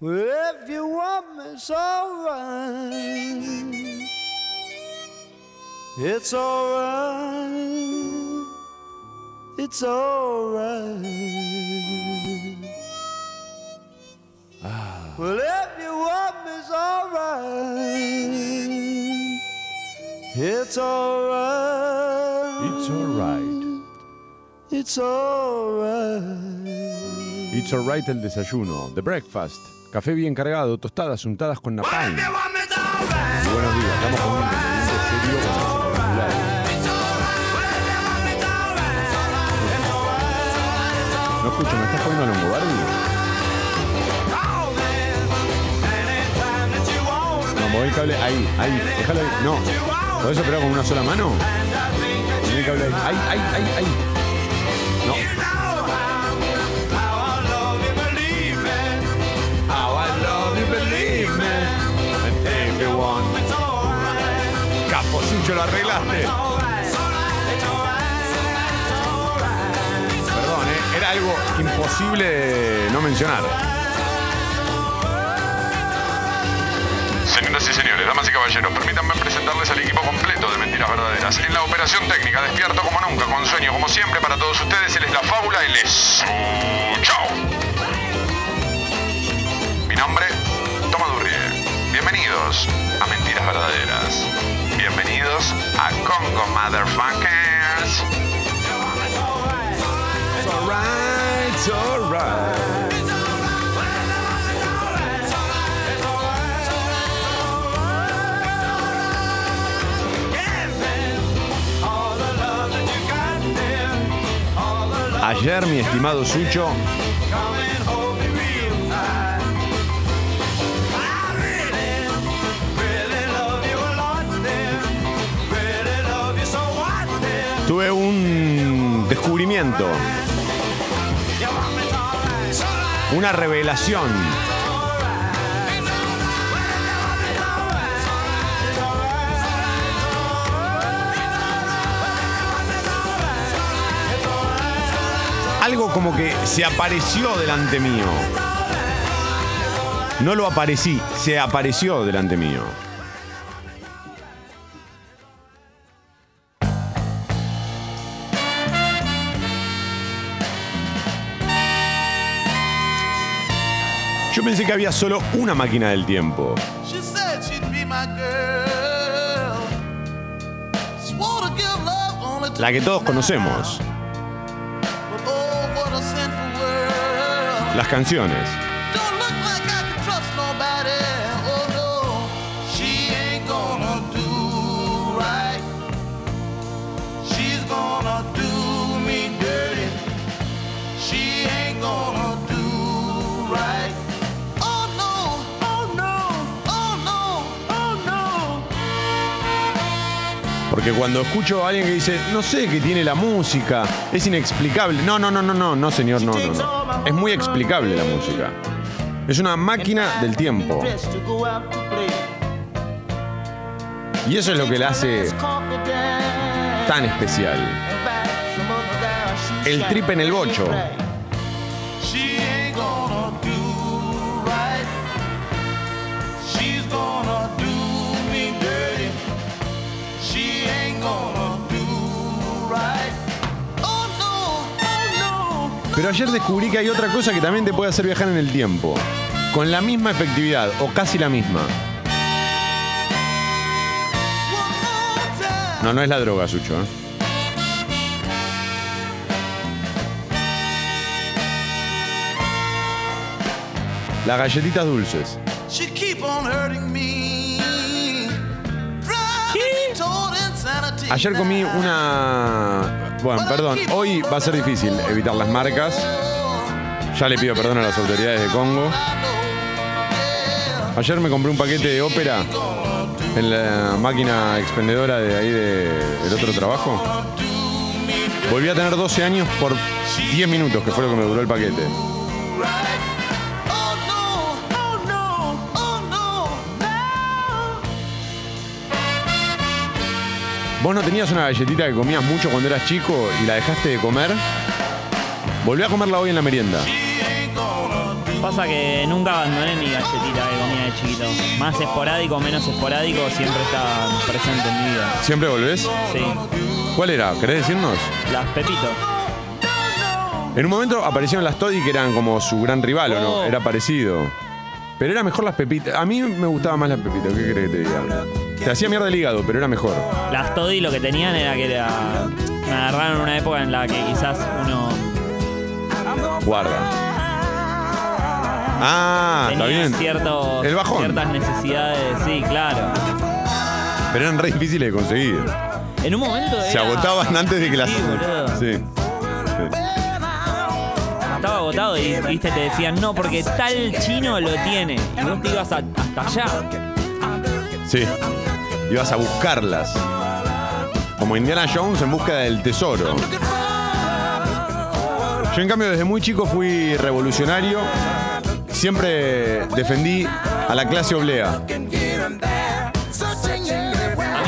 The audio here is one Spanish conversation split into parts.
Well, if you want me, it's alright. It's alright. It's alright. Well, if you want me, it's alright. It's alright. It's alright. It's alright. It's alright el desayuno. The breakfast. Café bien cargado, tostadas untadas con napalm. Y buenos días, estamos con un serio. No escucho, ¿me estás poniendo Longobardi? No, moví el cable ahí, ahí, déjalo ahí. No, ¿podés operar con una sola mano? Moví el cable ahí, ahí, ahí, ahí, ahí. No. Sucho, lo arreglaste. Perdón, ¿eh? era algo imposible no mencionar. Señoras y señores, damas y caballeros, permítanme presentarles al equipo completo de Mentiras Verdaderas. En la operación técnica, despierto como nunca, con sueño como siempre para todos ustedes, él es la fábula, él es... ¡Chao! Mi nombre, Toma Durrié. Bienvenidos a Mentiras Verdaderas. Bienvenidos a Congo Motherfuckers. Ayer, mi estimado Sucho, tuve un descubrimiento, una revelación. Algo como que se apareció delante mío. No lo aparecí, se apareció delante mío. Yo pensé que había solo una máquina del tiempo. La que todos conocemos. oh. Las canciones. Porque cuando escucho a alguien que dice, no sé qué tiene la música, es inexplicable. No, no, no, no, no, no, señor, no, no, no. Es muy explicable la música. Es una máquina del tiempo. Y eso es lo que la hace tan especial. El trip en el bocho. Pero ayer descubrí que hay otra cosa que también te puede hacer viajar en el tiempo. Con la misma efectividad, o casi la misma. No, no es la droga, Sucho. ¿eh? Las galletitas dulces. Ayer comí una... Bueno, perdón, hoy va a ser difícil evitar las marcas. Ya le pido perdón a las autoridades de Congo. Ayer me compré un paquete de ópera en la máquina expendedora de ahí de- del otro trabajo. Volví a tener 12 años por 10 minutos, que fue lo que me duró el paquete. ¿Vos no tenías una galletita que comías mucho cuando eras chico y la dejaste de comer? Volví a comerla hoy en la merienda. Pasa que nunca abandoné mi galletita que comía de chiquito. Más esporádico, menos esporádico, siempre está presente en mi vida. ¿Siempre volvés? Sí. ¿Cuál era? ¿Querés decirnos? Las Pepito. En un momento aparecieron las Toddy que eran como su gran rival, ¿o no? Oh. Era parecido. Pero era mejor las pepitas. A mí me gustaban más las pepitas, ¿qué crees que te diga? Te hacía mierda el hígado, pero era mejor. Las Toddy lo que tenían era que era. Me agarraron en una época en la que quizás uno Guarda. Ah, está tenía bien. ciertos, El bajón. ciertas necesidades. Sí, claro. Pero eran re difíciles de conseguir. En un momento Se era- agotaban antes de que las. Sí, boludo. Sí. Sí. Estaba agotado y viste, te decían, no, porque tal chino lo tiene. Y vos te ibas a- hasta allá. Sí. Ibas a buscarlas. Como Indiana Jones en busca del tesoro. Yo, en cambio, desde muy chico fui revolucionario. Siempre defendí a la clase oblea. A mí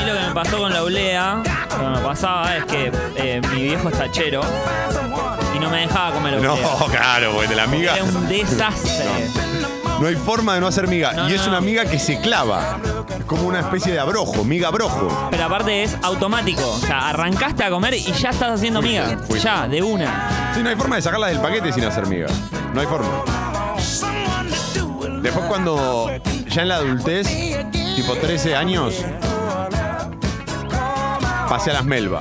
lo que me pasó con la oblea, lo que me pasaba es que eh, mi viejo es tachero y no me dejaba comer oblea. No, claro, porque de la amiga. Era un desastre. No hay forma de no hacer miga. No, y es no. una miga que se clava. Como una especie de abrojo, miga abrojo. Pero aparte es automático. O sea, arrancaste a comer y ya estás haciendo miga. Fuiste. Ya, de una. Sí, no hay forma de sacarla del paquete sin hacer miga. No hay forma. Después cuando ya en la adultez, tipo 13 años, pasé a las Melba.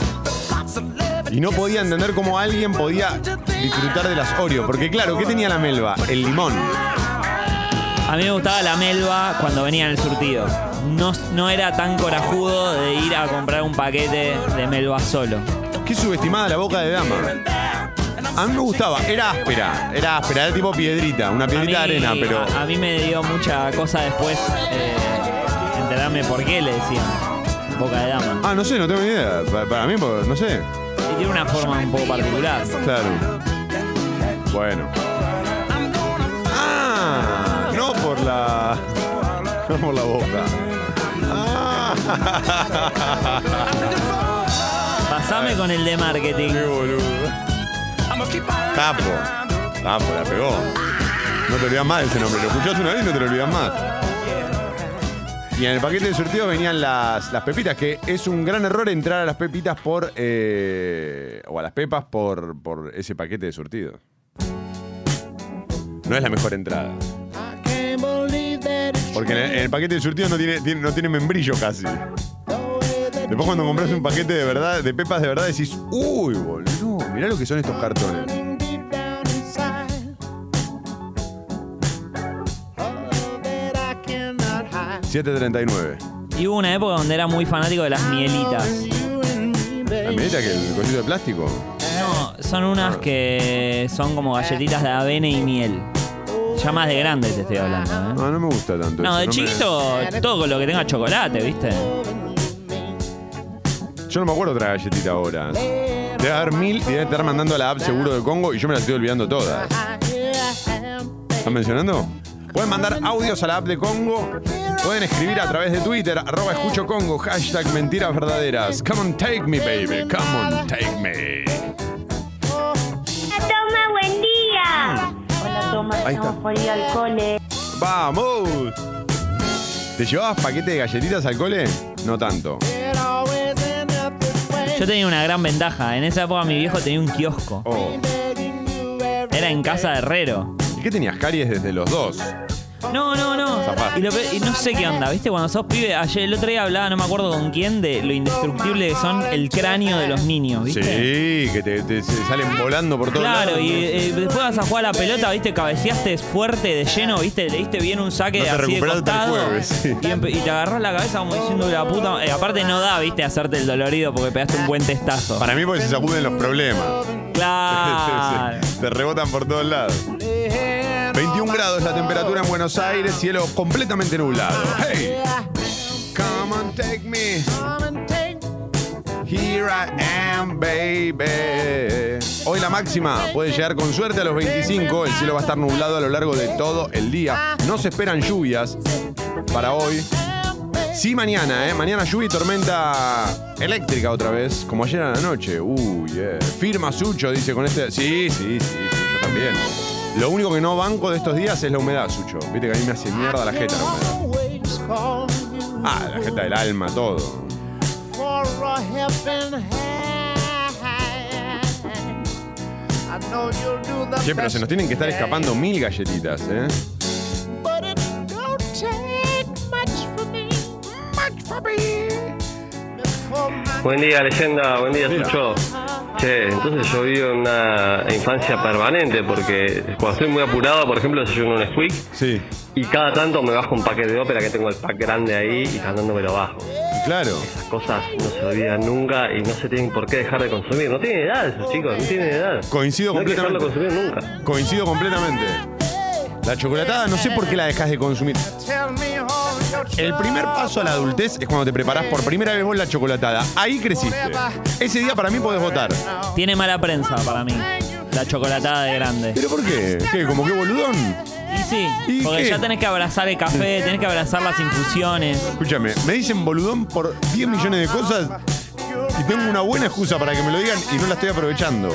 Y no podía entender cómo alguien podía disfrutar de las Oreo. Porque claro, ¿qué tenía la Melba? El limón. A mí me gustaba la melva cuando venía en el surtido. No, no era tan corajudo de ir a comprar un paquete de melva solo. Qué subestimada la boca de dama. A mí me gustaba, era áspera, era áspera, era tipo piedrita, una piedrita mí- de arena, pero. A, a mí me dio mucha cosa después eh, enterarme por qué le decían boca de dama. Ah, no sé, no tengo ni idea. Pa- Para, mí, no sé. Y tiene una forma un poco particular. Claro. Bueno. Ah, no por la. No por la boca. Ah. Pasame con el de marketing. Qué boludo. Tapo. Tapo, la pegó. No te olvidas más de ese nombre. Lo escuchás una vez y no te lo olvidas más. Y en el paquete de surtido venían las, las pepitas, que es un gran error entrar a las pepitas por. eh, o a las pepas por, por ese paquete de surtido. No es la mejor entrada. Porque en el, en el paquete de surtido no tiene, tiene- no tiene membrillo casi. Después cuando compras un paquete de verdad, de pepas de verdad, decís, uy, boludo, mirá lo que son estos cartones. $7.39. Y hubo una época donde era muy fanático de las mielitas. ¿La medita que el cosito de plástico? No, son unas que son como galletitas de avena y miel. Ya más de grande te estoy hablando, ¿eh? No, no me gusta tanto. No, eso, de me- chiquito todo con lo que tenga chocolate, ¿viste? Yo no me acuerdo otra galletita ahora. Debe haber mil y debe estar mandando a la app seguro de Congo y yo me la estoy olvidando todas. ¿Están mencionando? Pueden mandar audios a la app de Congo. Pueden escribir a través de Twitter, arroba escucho Congo, hashtag mentiras verdaderas. Come on, take me, baby. Come on, take me. Hola, Toma, Ahí estamos está. por ir al cole. ¡Vamos! ¿Te llevabas paquete de galletitas al cole? No tanto. Yo tenía una gran ventaja. En esa época mi viejo tenía un kiosco. Oh. Era en casa de herrero. ¿Y qué tenías caries desde los dos? No, no, no. Y, lo pe- y no sé qué onda, ¿viste? Cuando sos pibe, ayer el otro día hablaba, no me acuerdo con quién, de lo indestructible que son el cráneo de los niños, ¿viste? Sí, que te, te- se salen volando por todos lados. Claro, y eh, después vas a jugar a la pelota, viste, cabeceaste fuerte de lleno, viste, le diste bien un saque No te así de el costado. jueves, sí. y, empe- y te agarrás la cabeza como diciendo la puta. eh, aparte no da, viste, hacerte el dolorido porque pegaste un buen testazo. Para mí porque se sacuden los problemas. Claro. Te rebotan por todos lados. 21 grados la temperatura en Buenos Aires, cielo completamente nublado. Hey, come on, take me. Here I am, baby. Hoy la máxima puede llegar con suerte a los 25. El cielo va a estar nublado a lo largo de todo el día. No se esperan lluvias para hoy. Sí, mañana, ¿eh? Mañana lluvia y tormenta eléctrica otra vez, como ayer a la noche. Uy, yeah. Firma Sucho, dice con este. Sí, sí, sí, sí, yo también. Lo único que no banco de estos días es la humedad, Sucho. Viste que a mí me hace mierda la jeta Ah, la jeta del alma, todo. Che, pero se nos tienen que estar escapando mil galletitas, ¿eh? But it don't take much for me. Much for me. Buen día, leyenda. Buen día. Sucho. Che, entonces yo vivo en una infancia permanente porque cuando estoy muy apurado, por ejemplo, desayuno un squeak Sí, y cada tanto me bajo un paquete de ópera que tengo el pack grande ahí y cantando me lo bajo. claro. Esas cosas no se olvidan nunca y no se tienen por qué dejar de consumir. No tienen edad esos chicos, no tienen edad. Coincido no hay que dejarlo de completamente. consumir nunca. Coincido completamente. La chocolatada, no sé por qué la dejas de consumir. El primer paso a la adultez es cuando te preparás por primera vez vos la chocolatada. Ahí creciste. Ese día para mí podés votar. Tiene mala prensa para mí. La chocolatada de grande. ¿Pero por qué? ¿Qué? ¿Como qué boludón? Y sí, ¿Y porque qué? ya tenés que abrazar el café, tenés que abrazar las infusiones. Escúchame, me dicen boludón por 10 millones de cosas y tengo una buena excusa para que me lo digan y no la estoy aprovechando.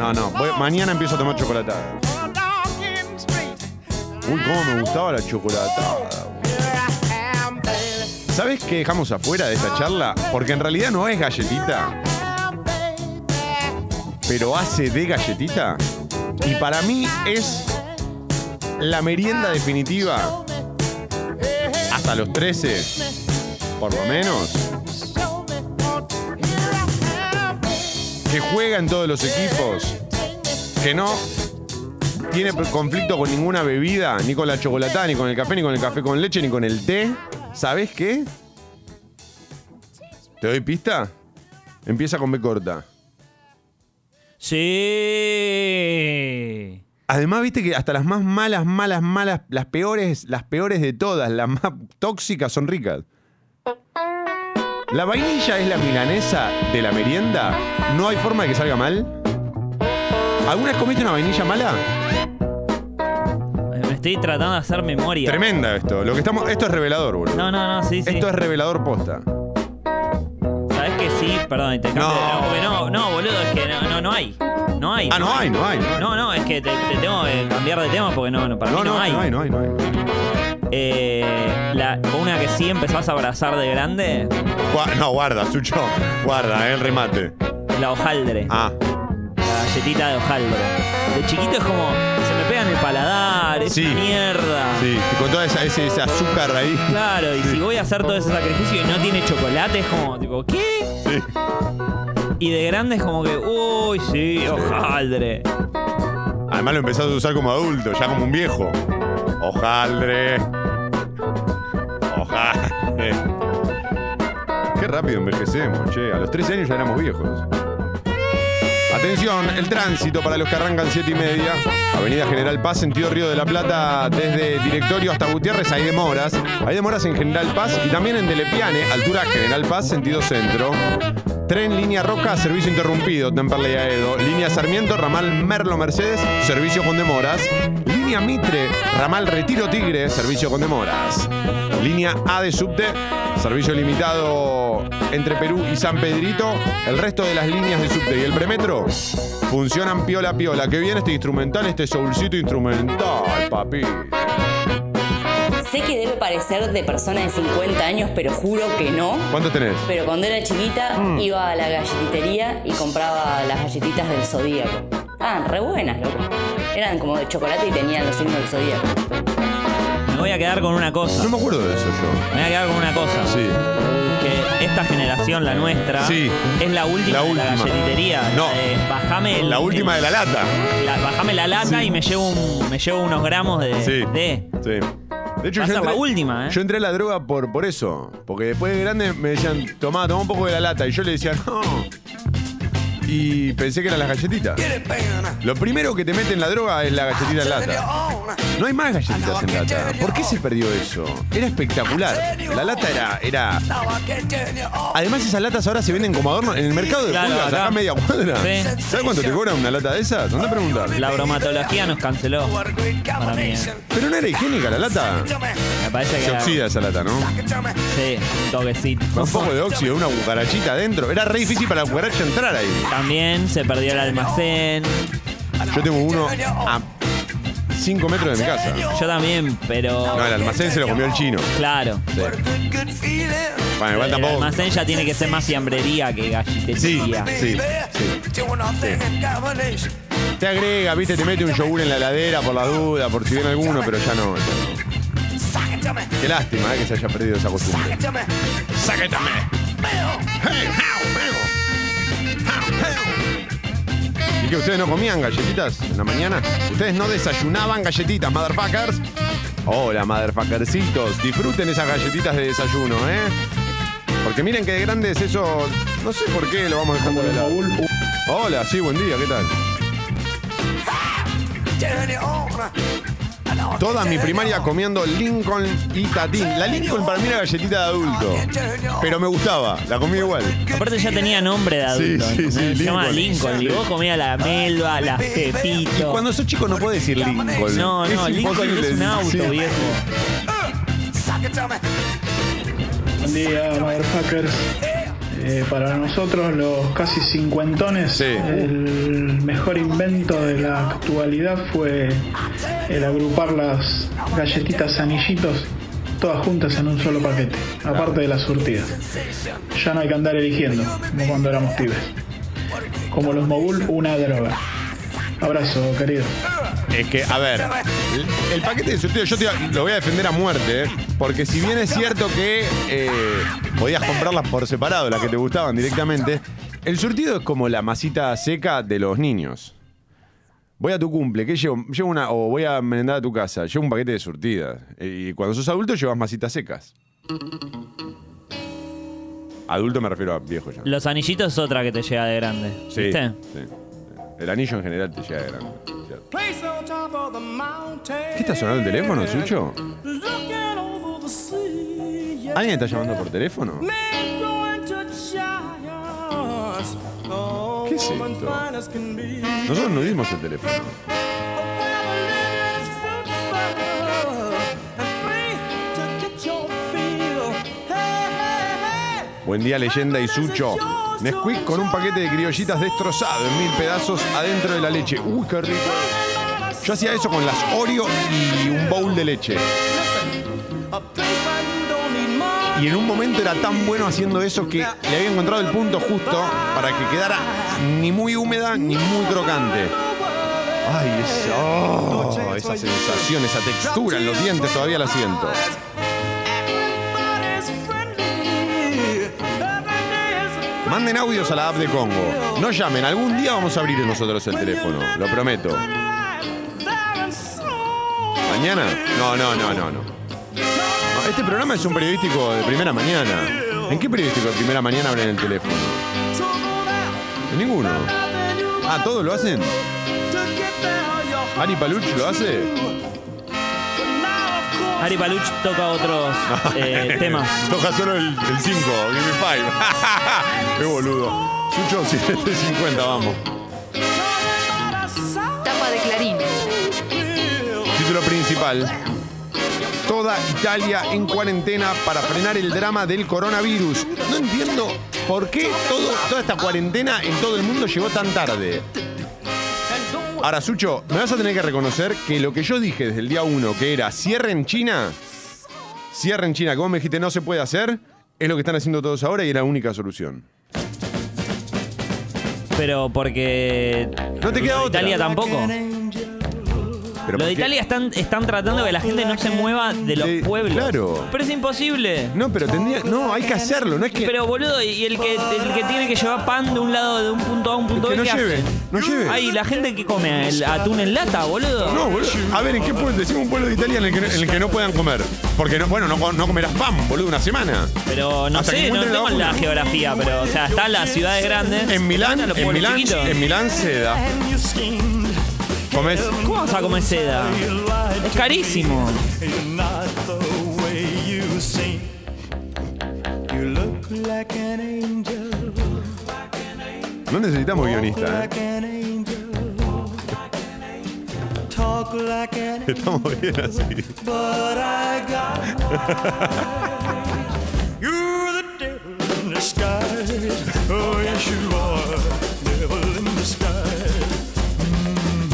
No, no, voy- mañana empiezo a tomar chocolatada. Uy, cómo me gustaba la chocolatada. ¿Sabes qué dejamos afuera de esta charla? Porque en realidad no es galletita, pero hace de galletita. Y para mí es la merienda definitiva. Hasta los 13, por lo menos. Que juega en todos los equipos. Que no tiene conflicto con ninguna bebida, ni con la chocolatada, ni con el café, ni con el café con leche, ni con el té. ¿Sabes qué? ¿Te doy pista? Empieza con B corta. Sí. Además, viste que hasta las más malas, malas, malas, las peores, las peores de todas, las más tóxicas son ricas. La vainilla es la milanesa de la merienda. No hay forma de que salga mal. ¿Alguna vez comiste una vainilla mala? Me estoy tratando de hacer memoria. Tremenda esto. Lo que estamos, esto es revelador, boludo. No, no, no, sí, sí. Esto es revelador posta. ¿Sabes que sí? Perdón, y te cambio. No. No, porque no, no, boludo, es que no, no, no hay. No hay. Ah, no hay, no hay, no hay. No, no, es que te, te tengo que cambiar de tema porque no, no para No, mí no, no, hay. no hay, no hay, no hay. Eh, la, una que sí empezás a abrazar de grande, Gua- No, guarda, Sucho. Guarda, eh, el remate. la hojaldre. Ah, galletita de hojaldre. De chiquito es como, se me pega en el paladar, es Sí. una mierda. sí, con toda esa, ese, ese azúcar ahí. Claro, y si voy a hacer todo ese sacrificio y no tiene chocolate, es como, tipo, ¿qué? Sí. Y de grande es como que, uy, sí, hojaldre. Además lo empezás a usar como adulto, ya como un viejo. Hojaldre. Hojaldre. Qué rápido envejecemos, che. A los 13 años ya éramos viejos. Atención, el tránsito para los que arrancan 7 y media. Avenida General Paz, sentido Río de la Plata, desde Directorio hasta Gutiérrez, hay demoras. Hay demoras en General Paz y también en Delepiane, altura General Paz, sentido centro. Tren línea Roca, servicio interrumpido, Temperley a. Línea Sarmiento, ramal Merlo Mercedes, servicio con demoras. Línea Mitre, ramal Retiro Tigre, servicio con demoras. Línea A de subte, servicio limitado entre Perú y San Pedrito. El resto de las líneas de subte y el premetro funcionan piola piola. Que viene este instrumental, este soulcito instrumental, papi. Sé que debe parecer de persona de 50 años, pero juro que no. ¿Cuántos tenés? Pero cuando era chiquita iba a la galletitería y compraba las galletitas del zodíaco. Estaban re buenas, loco. Eran como de chocolate y tenían los signos del zodíaco. Me voy a quedar con una cosa. No me acuerdo de eso yo. Me voy a quedar con una cosa. Sí. Que esta generación, la nuestra, Sí. es la última La de la última. galletitería. No. La de bajame el- La última de la lata. la- bajame la lata y me llevo, un- me llevo unos gramos de. Sí. de- Sí. De hecho, Va a yo ser la última, ¿eh? yo entré a la droga por, por eso. Porque después de grande me decían, tomá, toma un poco de la lata. Y yo le decía, no. Y pensé que eran las galletitas. Lo primero que te mete en la droga es la galletita en lata. No hay más galletitas en lata. ¿Por qué se perdió eso? Era espectacular. La lata era. era... Además, esas latas ahora se venden como adorno en el mercado de Claro, pulgas, acá media cuadra. Sí. ¿Sabes cuánto te cobra una lata de esas? ¿Dónde preguntar? La bromatología nos canceló. Para mí. ¿eh? Pero no era higiénica la lata. Me parece que Se era- oxida esa lata, ¿no? Sí, un toquecito. Un poco de óxido, una cucarachita adentro. Era re difícil para la cucaracha entrar ahí. También se perdió el almacén. Yo tengo uno a 5 metros de mi casa. Yo también, pero. No, el almacén se lo comió el chino. Claro. Sí. Bueno, igual El tampoco. almacén ya tiene que ser más fiambrería que Sí, gallitería. sí, sí. Te agrega, viste, te mete un yogur en la heladera por la duda, por si viene alguno, pero ya no. ya no. Qué lástima eh, que se haya perdido esa costumbre. Sáquetame. Hey, how. ¿Y que ustedes no comían galletitas en la mañana? ¿Ustedes no desayunaban galletitas, motherfuckers? Hola, motherfuckercitos. Disfruten esas galletitas de desayuno, ¿eh? Porque miren que de grandes eso. No sé por qué lo vamos dejando de lado. Hola, sí, buen día, ¿qué tal? Toda mi primaria comiendo Lincoln y Tatín. La Lincoln para mí era galletita de adulto. Pero me gustaba, la comí igual. Aparte ya tenía nombre de adulto. Sí, sí, sí, Se llama Lincoln. Y vos comías la melva, la pepito. Cuando sos chico no puedes decir Lincoln. No, no, Es Lincoln es un auto, viejo. Buen día, motherfuckers. Eh, para nosotros, los casi cincuentones, Sí. el mejor invento de la actualidad fue el agrupar las galletitas anillitos todas juntas en un solo paquete, aparte de la surtida. Ya no hay que andar eligiendo, como cuando éramos pibes. Como los mogul, una droga. Abrazo, querido. Es que, a ver, el, el paquete de surtido yo te, lo voy a defender a muerte, ¿eh? porque si bien es cierto que eh, podías comprarlas por separado, las que te gustaban directamente, el surtido es como la masita seca de los niños. Voy a tu cumple, ¿qué llevo? Llevo una, o voy a merendar a tu casa, llevo un paquete de surtidas. Y cuando sos adulto llevas masitas secas. Adulto me refiero a viejo ya. Los anillitos es otra que te llega de grande. Sí, ¿Viste? sí. El anillo en general te llega de grande. ¿Qué está sonando el teléfono, Sucho? ¿Alguien está llamando por teléfono? ¿Qué es esto? Nosotros no dimos el teléfono. Buen día, leyenda y Sucho. Nesquik con un paquete de criollitas destrozado en mil pedazos adentro de la leche. Uy, qué rico. Yo hacía eso con las Oreo y un bowl de leche. Y en un momento era tan bueno haciendo eso que le había encontrado el punto justo para que quedara ni muy húmeda ni muy crocante. Ay, esa, oh, esa sensación, esa textura en los dientes todavía la siento. Manden audios a la app de Congo. No llamen, algún día vamos a abrir nosotros el teléfono, lo prometo. ¿Mañana? No, no, no, no, no. Este programa es un periodístico de primera mañana. ¿En qué periodístico de primera mañana abren el teléfono? En ninguno. Ah, ¿todos lo hacen? ¿Ari Paluch lo hace? Ari Paluch toca otros eh, temas. Toca solo el 5, give me 5. Qué boludo. Sucho, 750, vamos. Tapa de Clarín. Título principal. Toda Italia en cuarentena para frenar el drama del coronavirus. No entiendo por qué todo, toda esta cuarentena en todo el mundo llegó tan tarde. Ahora, Sucho, me vas a tener que reconocer que lo que yo dije desde el día 1, que era cierre en China, cierre en China, como me dijiste no se puede hacer, es lo que están haciendo todos ahora y es la única solución. Pero porque. No te queda otra. Italia tampoco. Pero Lo de porque- Italia están, están tratando que la gente no se mueva de los De- pueblos. claro. Pero es imposible. No, pero tendría. No, hay que hacerlo, no es que. Pero boludo, y el que, el que tiene que llevar pan de un lado de un punto A a un punto que B, no ¿qué lleve, no lleve. Ay, la gente que come el atún en lata, boludo. No, boludo. A ver, ¿en qué pueblo? Decimos un pueblo de Italia en el que, no- en el que no puedan comer. Porque, no, bueno, no, no comerás pan, boludo, una semana. Pero no Hasta que sé, no encuentren la tengo la vacuna. geografía, pero o sea, están las ciudades grandes. En Milán, los en pueblos Milán, chiquitos. en Milán se da. Comes. ¿Cómo vas a comer seda? Es carísimo. No necesitamos guionista, ¿eh? Estamos bien así.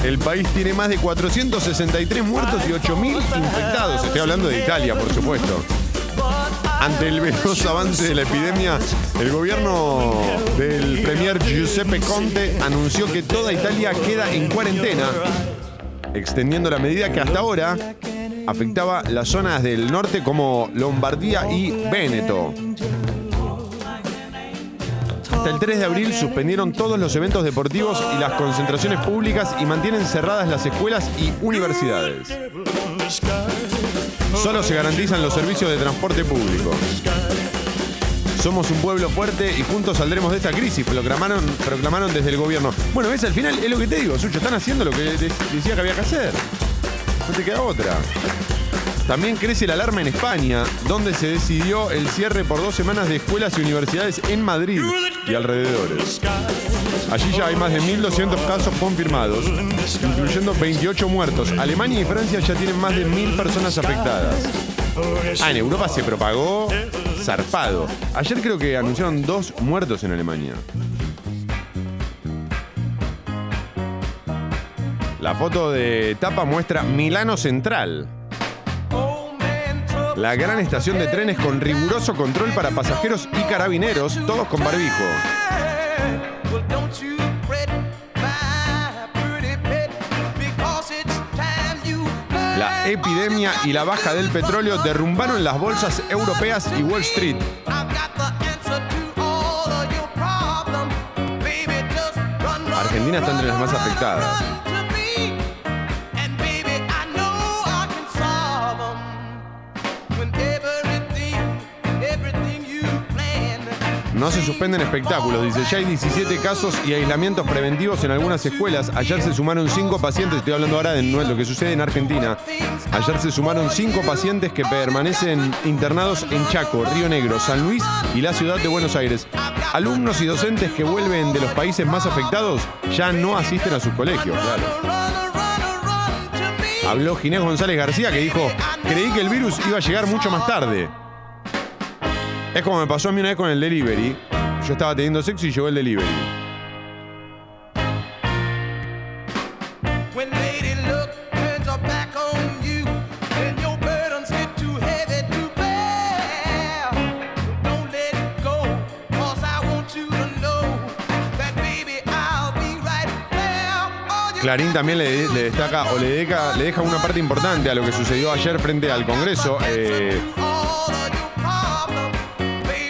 El país tiene más de 463 muertos y 8.000 infectados. Estoy hablando de Italia, por supuesto. Ante el veloz avance de la epidemia, el gobierno del premier Giuseppe Conte anunció que toda Italia queda en cuarentena, extendiendo la medida que hasta ahora afectaba las zonas del norte como Lombardía y Véneto. Hasta el 3 de abril suspendieron todos los eventos deportivos y las concentraciones públicas y mantienen cerradas las escuelas y universidades. Solo se garantizan los servicios de transporte público. Somos un pueblo fuerte y juntos saldremos de esta crisis, proclamaron, proclamaron desde el gobierno. Bueno, ves, al final es lo que te digo, Sucho, están haciendo lo que de- decía que había que hacer. No te queda otra. También crece la alarma en España, donde se decidió el cierre por dos semanas de escuelas y universidades en Madrid y alrededores. Allí ya hay más de 1.200 casos confirmados, incluyendo 28 muertos. Alemania y Francia ya tienen más de 1.000 personas afectadas. Ah, en Europa se propagó zarpado. Ayer creo que anunciaron dos muertos en Alemania. La foto de tapa muestra Milano Central. La gran estación de trenes con riguroso control para pasajeros y carabineros, todos con barbijo. La epidemia y la baja del petróleo derrumbaron las bolsas europeas y Wall Street. Argentina está entre las más afectadas. No se suspenden espectáculos, dice. Ya hay 17 casos y aislamientos preventivos en algunas escuelas. Ayer se sumaron 5 pacientes, estoy hablando ahora de lo que sucede en Argentina. Ayer se sumaron 5 pacientes que permanecen internados en Chaco, Río Negro, San Luis y la ciudad de Buenos Aires. Alumnos y docentes que vuelven de los países más afectados ya no asisten a sus colegios. Habló Ginés González García que dijo, creí que el virus iba a llegar mucho más tarde. Es como me pasó a mí una vez con el delivery. Yo estaba teniendo sexo y llegó el delivery. Clarín también le, le destaca o le deja, le deja una parte importante a lo que sucedió ayer frente al Congreso. eh,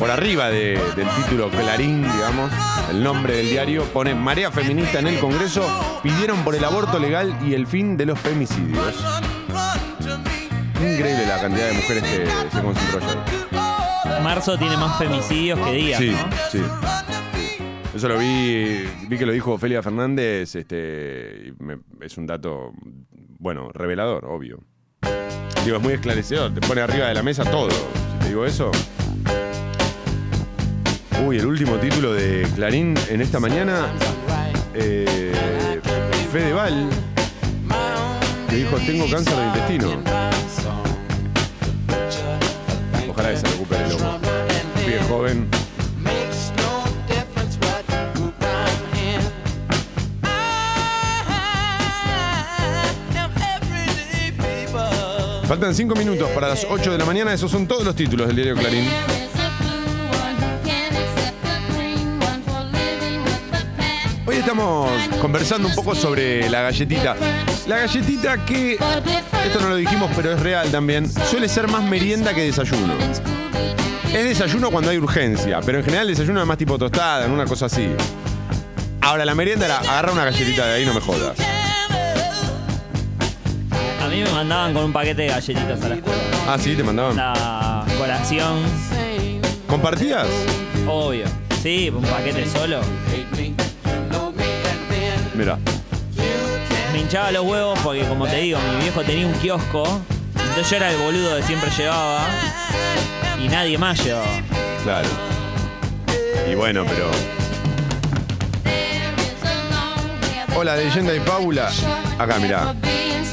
por arriba de- del título Clarín, digamos, el nombre del diario, pone Marea Feminista en el Congreso, pidieron por el aborto legal y el fin de los femicidios. Increíble la cantidad de mujeres que se concentró ayer. Marzo tiene más femicidios que días, Sí, ¿no? sí. Eso lo vi, vi que lo dijo Ofelia Fernández, este, y me- es un dato, bueno, revelador, obvio. Digo, es muy esclarecedor, te pone arriba de la mesa todo. Si te digo eso. Uy, el último título de Clarín en esta mañana. Eh, Fedeval, que dijo, tengo cáncer de intestino. Ojalá que se recupere, loco. Pibe joven. Faltan cinco minutos para las 8 de la mañana. Esos son todos los títulos del diario Clarín. Estamos conversando un poco sobre la galletita. La galletita que, esto no lo dijimos, pero es real también, suele ser más merienda que desayuno. Es desayuno cuando hay urgencia, pero en general el desayuno es más tipo tostada, en una cosa así. Ahora, la merienda era agarra una galletita de ahí, no me jodas. A mí me mandaban con un paquete de galletitas a la escuela. Ah, sí, te mandaban. La colación, ¿Compartías? obvio. Sí, un paquete solo. Mira. Me hinchaba los huevos porque, como te digo, mi viejo tenía un kiosco. Entonces yo era el boludo que siempre llevaba. Y nadie más llevaba. Claro. Y bueno, pero. Hola, leyenda y fábula. Acá, mirá.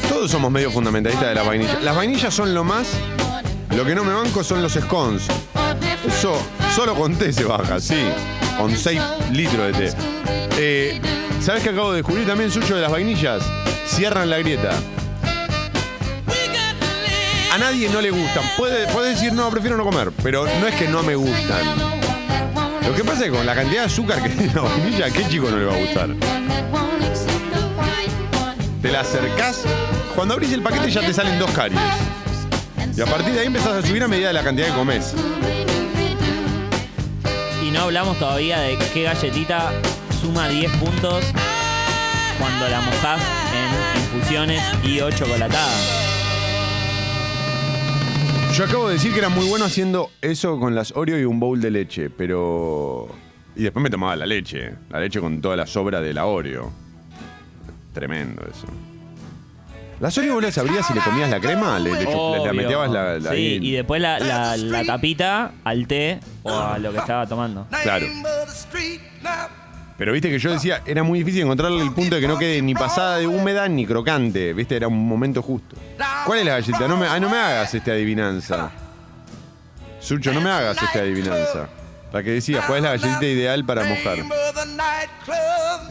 Todos somos medio fundamentalistas de las vainillas. Las vainillas son lo más. Lo que no me banco son los scones. Eso solo con té se baja, sí. Con 6 litros de té. Eh, ¿Sabes qué acabo de descubrir también, suyo de las vainillas? Cierran la grieta. A nadie no le gustan. Puede, decir, no, prefiero no comer, pero no es que no me gustan. Lo que pasa es que con la cantidad de azúcar que tiene la vainilla, ¿a qué chico no le va a gustar? Te la acercás, cuando abrís el paquete ya te salen dos caries. Y a partir de ahí empezás a subir a medida de la cantidad que comes. Y no hablamos todavía de qué galletita suma 10 puntos cuando la mojás en infusiones y o chocolatada. Yo acabo de decir que era muy bueno haciendo eso con las Oreo y un bowl de leche, pero. Y después me tomaba la leche. La leche con toda la sobra de la Oreo. Tremendo eso. ¿Las Oreo vos las abrías y le comías la crema? ¿Le, le, chu- le- le Obvio. metías la, la- Sí, ahí? y después la, la- la tapita al té o a lo que estaba tomando. Claro. Pero viste que yo decía, era muy difícil encontrarle el punto de que no quede ni pasada de húmeda ni crocante. Viste, era un momento justo. ¿Cuál es la galleta? No me, ah, no me hagas esta adivinanza. Sucho, no me hagas esta adivinanza. La que decía, ¿cuál es la galletita ideal para mojar?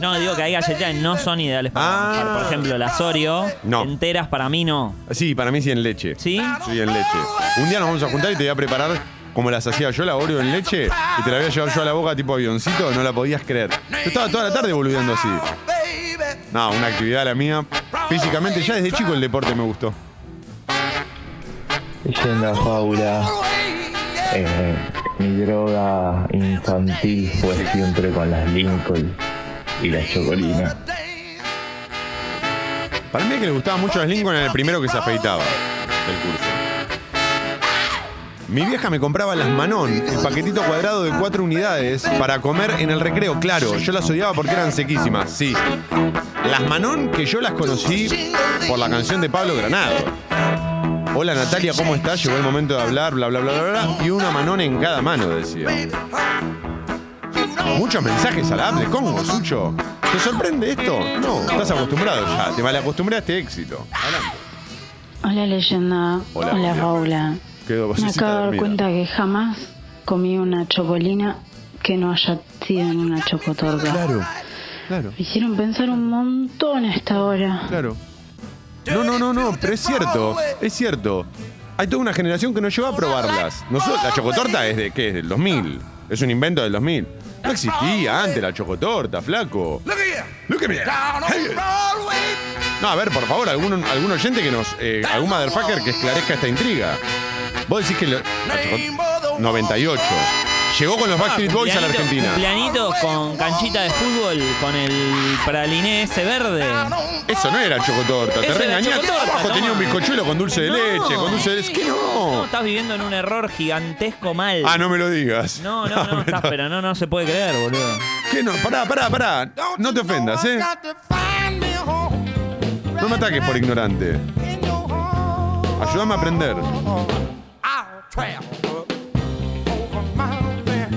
No, digo que hay galletitas que no son ideales para Ah. mojar. Por ejemplo, las Oreo, No. enteras para mí no. Sí, para mí sí en leche. ¿Sí? Sí, en leche. Un día nos vamos a juntar y te voy a preparar como las hacía yo, la Oreo en leche, y te la voy a llevar yo a la boca tipo avioncito, no la podías creer. Yo estaba toda la tarde boludeando así. No, una actividad la mía. Físicamente, ya desde chico el deporte me gustó. Leyenda fábula. Eh, mi droga infantil fue siempre con las Lincoln y las chocolinas. Para mí el que le gustaba mucho a Lincoln era el primero que se afeitaba del curso. Mi vieja me compraba las Manon, el paquetito cuadrado de cuatro unidades, para comer en el recreo. Claro, yo las odiaba porque eran sequísimas, sí. Las Manon que yo las conocí por la canción de Pablo Granado. Hola Natalia, ¿cómo estás? Llegó el momento de hablar, bla, bla, bla, bla, bla. Y una Manon en cada mano, decía. Muchos mensajes a la app de Congo, Sucho. ¿Te sorprende esto? No, estás acostumbrado ya. Te este éxito. Adelante. Hola leyenda, Hola, hola. Paula. Quedo Me acabo de dar cuenta que jamás comí una chocolina que no haya sido en una chocotorta. Claro, claro, Me hicieron pensar un montón a esta hora. claro. No, no, no, no, pero es cierto, es cierto. Hay toda una generación que no llegó a probarlas. Nosotros, la chocotorta es de qué? Es del 2000. Es un invento del 2000. No existía antes la chocotorta, flaco. Look at me. Hey. No, a ver, por favor, algún, algún oyente que nos. eh, algún motherfucker que esclarezca esta intriga. Vos decís que. lo- la choco- 98. Llegó con los Backstreet Boys a la Argentina. Cumpleañitos con canchita de fútbol, con el praliné ese verde. Eso no era chocotorta, te Eso era reengañaste. chocotorta, Abajo tenía un bizcochuelo con dulce de No. leche, con dulce de leche. ¿Qué No, no? estás viviendo en un error gigantesco mal. Ah, no me lo digas. No, no, no, me estás, pero no, no se puede creer, boludo. ¿Qué no? Pará, pará, pará. No te ofendas, ¿eh? No me ataques por ignorante. Ayúdame a aprender.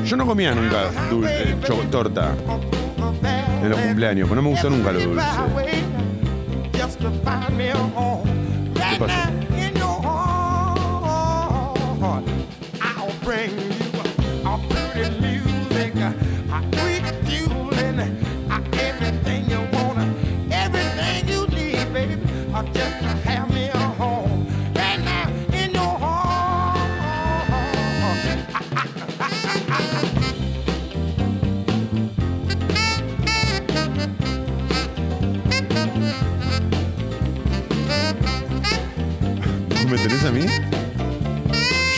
Yo no comía nunca dulce, torta en los cumpleaños, pero no me gustó nunca lo dulce. ¿Qué pasó? ¿Vos me tenés a mí?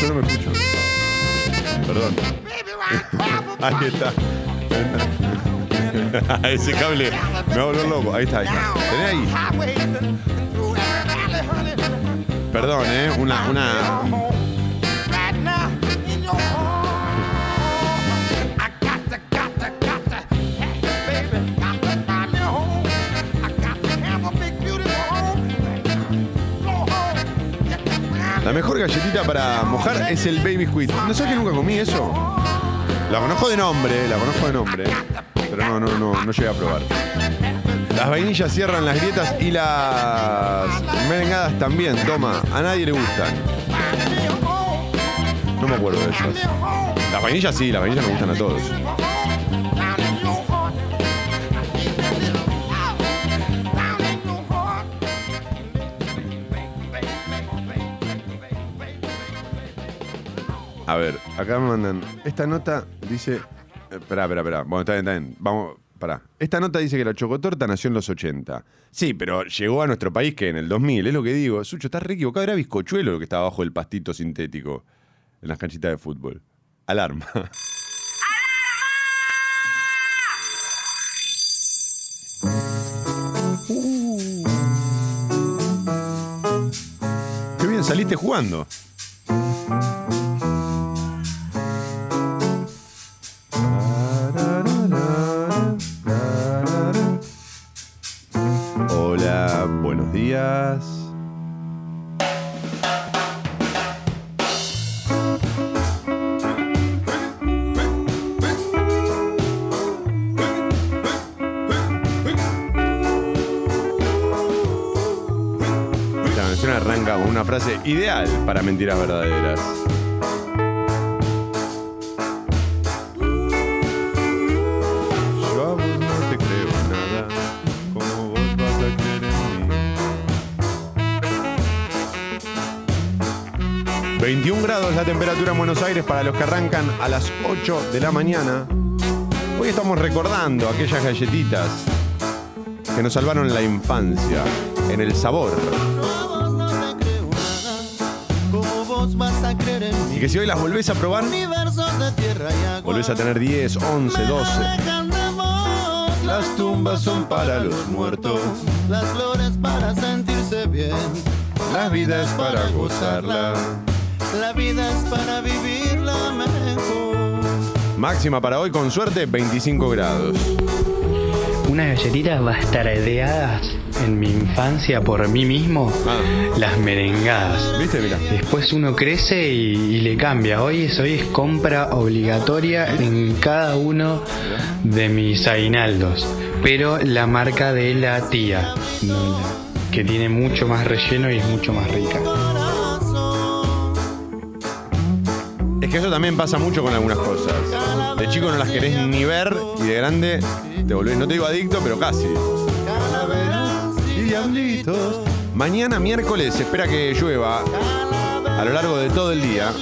Yo no me escucho. Perdón. Ahí está. Ese cable me volver loco. Ahí está, ahí está. ¿Tenés ahí? Perdón, ¿eh? Una, una... La mejor galletita para mojar es el Baby Squid. ¿No sabes que nunca comí eso? La conozco de nombre, la conozco de nombre. Pero no, no, no, no llegué a probar. Las vainillas cierran las grietas y las merengadas también. Toma, a nadie le gustan. No me acuerdo de esas. Las vainillas sí, las vainillas me gustan a todos. A ver, acá me mandan. Esta nota dice. eh, Esperá, esperá, esperá. Bueno, está bien, está bien. Vamos, pará. Esta nota dice que la chocotorta nació en los 80. Sí, pero llegó a nuestro país que en el 2000. Es lo que digo. Sucho, estás re equivocado. Era bizcochuelo lo que estaba bajo el pastito sintético en las canchitas de fútbol. Alarma. Qué bien saliste jugando. Esta canción arranca con una frase ideal para mentiras verdaderas. 21 grados la temperatura en Buenos Aires para los que arrancan a las 8 de la mañana. Hoy estamos recordando aquellas galletitas que nos salvaron la infancia, en el sabor. Y que si hoy las volvés a probar, volvés a tener 10, 11, 12. Dejan de vos. Las tumbas son para los muertos, Las flores para sentirse bien. la vida es para gozarla. La vida es para vivirla mejor. Máxima para hoy, con suerte, 25 grados. Unas galletitas bastardeadas en mi infancia por mí mismo, las merengadas. ¿Viste? Mira. Después uno crece y, y le cambia. Hoy es, hoy es compra obligatoria en cada uno de mis aguinaldos. Pero la marca de la tía, que tiene mucho más relleno y es mucho más rica. Es que eso también pasa mucho con algunas cosas. De chico no las querés ni ver y de grande te volvés, no te digo adicto, pero casi. y diablitos. Mañana miércoles se espera que llueva a lo largo de todo el día.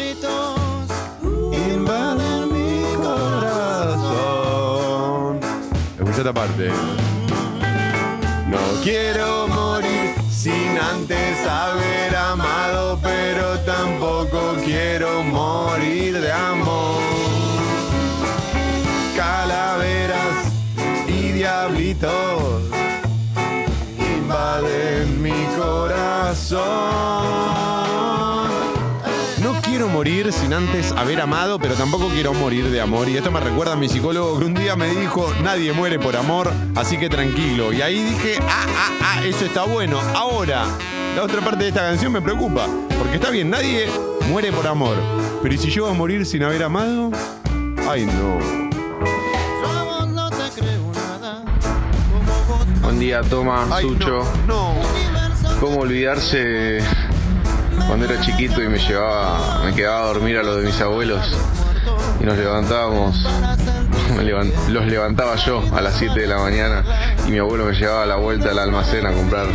Invade mi corazón. Escucha esta parte. No quiero sin antes haber amado, pero tampoco quiero morir de amor. Calaveras y diablitos invaden mi corazón. Quiero morir sin antes haber amado, pero tampoco quiero morir de amor. Y esto me recuerda a mi psicólogo que un día me dijo, nadie muere por amor, así que tranquilo. Y ahí dije, ah, ah, ah, eso está bueno. Ahora, la otra parte de esta canción me preocupa, porque está bien, nadie muere por amor. Pero ¿y si yo voy a morir sin haber amado? Ay, no. Buen día, Toma, Ay, Sucho. No. ¿Cómo olvidarse cuando era chiquito y me llevaba, me quedaba a dormir a los de mis abuelos y nos levantábamos, los levantaba yo a las 7 de la mañana y mi abuelo me llevaba a la vuelta al almacén a comprar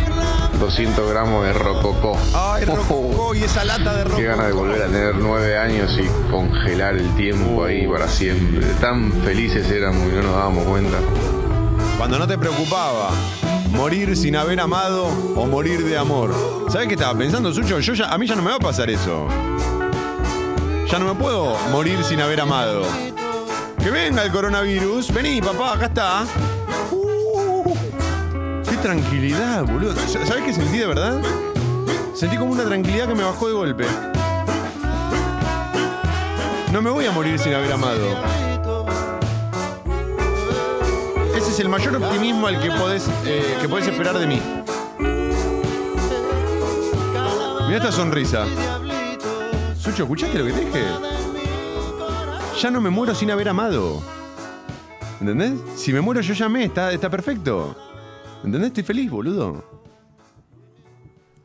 200 gramos de rococó. Ay, rococó y esa lata de Qué ganas de rococó. volver a tener nueve años y congelar el tiempo ahí para siempre. Tan felices éramos y no nos dábamos cuenta. Cuando no te preocupaba morir sin haber amado o morir de amor. ¿Sabes qué estaba pensando, Sucho? Yo ya, a mí ya no me va a pasar eso. Ya no me puedo morir sin haber amado. Que venga el coronavirus. Vení, papá, acá está. Uh, qué tranquilidad, boludo. ¿Sabes qué sentí de verdad? Sentí como una tranquilidad que me bajó de golpe. No me voy a morir sin haber amado. Es el mayor optimismo al que podés, eh, que podés esperar de mí. Mira esta sonrisa. Sucho, ¿escuchaste lo que te dije? Ya no me muero sin haber amado. ¿Entendés? Si me muero yo ya me, está, está perfecto. ¿Entendés? Estoy feliz, boludo.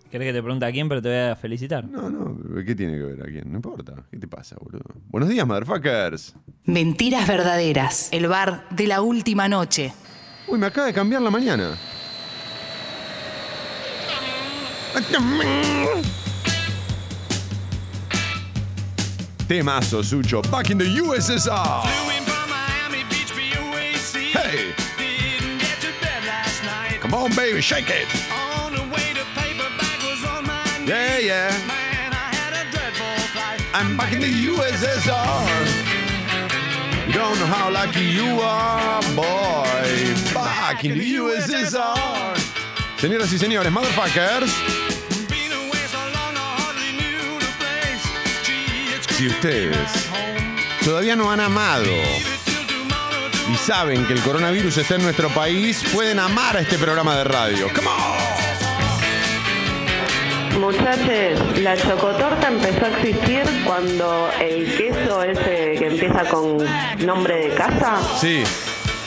¿Querés que te pregunte a quién, pero te voy a felicitar? No, no, ¿qué tiene que ver a quién? No importa. ¿Qué te pasa, boludo? Buenos días, motherfuckers. Mentiras verdaderas. El bar de la última noche. Uy, me acaba de cambiar la mañana. Temazo, Sucho. Back in the USSR. Hey. Come on, baby, shake it. Yeah, yeah. I'm back in the USSR. You don't know how lucky you are, boy. Back in the USSR. Señoras y señores, motherfuckers. Si ustedes todavía no han amado y saben que el coronavirus está en nuestro país, pueden amar a este programa de radio. Come on. Muchachos, la chocotorta empezó a existir cuando el queso ese que empieza con nombre de casa Sí.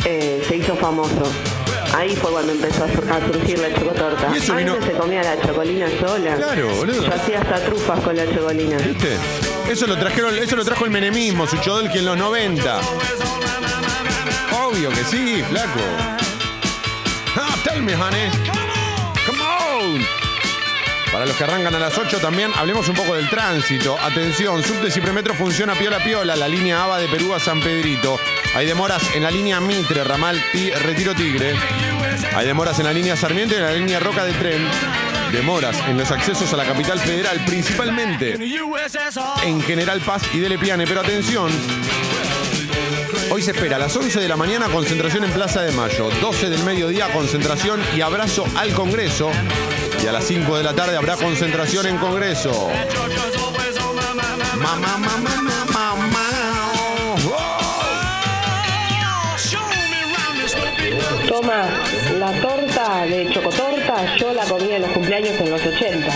eh, se hizo famoso. Ahí fue cuando empezó a sur- a surgir la chocotorta. Antes vino- se comía la chocolina sola. Claro, boludo. Yo hacía hasta trufas con la chocolina. ¿Viste? Eso lo trajeron, eso lo trajo el menemismo, su que en los 90. Obvio que sí, flaco. Ah, tell me, honey. Come on. Para los que arrancan a las 8 también, hablemos un poco del tránsito. Atención, Subte Cipremetro funciona piola piola, la línea ABA de Perú a San Pedrito. Hay demoras en la línea Mitre, ramal Ti- Retiro Tigre. Hay demoras en la línea Sarmiento y en la línea Roca de Tren. Demoras en los accesos a la capital federal, principalmente en General Paz y Dele Piane. Pero atención, hoy se espera a las 11 de la mañana concentración en Plaza de Mayo, 12 del mediodía concentración y abrazo al Congreso. Y a las 5 de la tarde habrá concentración en Congreso. Mamá, mamá, mamá, mamá. Toma, la torta de chocotorta yo la comía en los cumpleaños en los 80.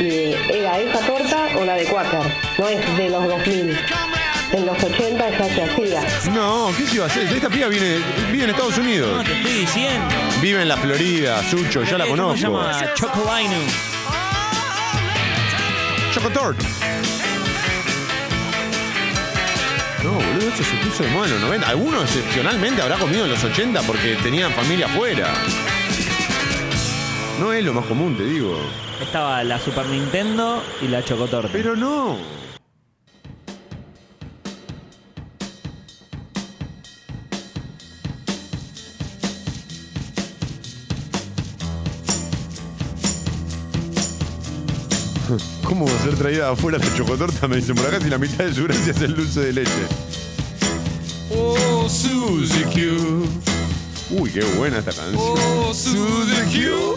Y era esa torta o la de Quaker, no es de los 2000. En los 80 ya se hacía. No, ¿qué se iba a hacer? Esta piba viene, vive en Estados Unidos. No, te estoy diciendo. Vive en la Florida, Sucho, ya la ¿Cómo se conozco. llama? Chocolino. Chocotort. No, boludo, eso se puso de moda en los 90. Algunos excepcionalmente habrá comido en los 80 porque tenían familia afuera. No es lo más común, te digo. Estaba la Super Nintendo y la Chocotorta. Pero no. ¿Cómo va a ser traída afuera la chocotorta? Me dicen por acá si la mitad de su gracia es el dulce de leche. Oh, Suzy Q. Uy, qué buena esta canción. Oh, Suzy Q.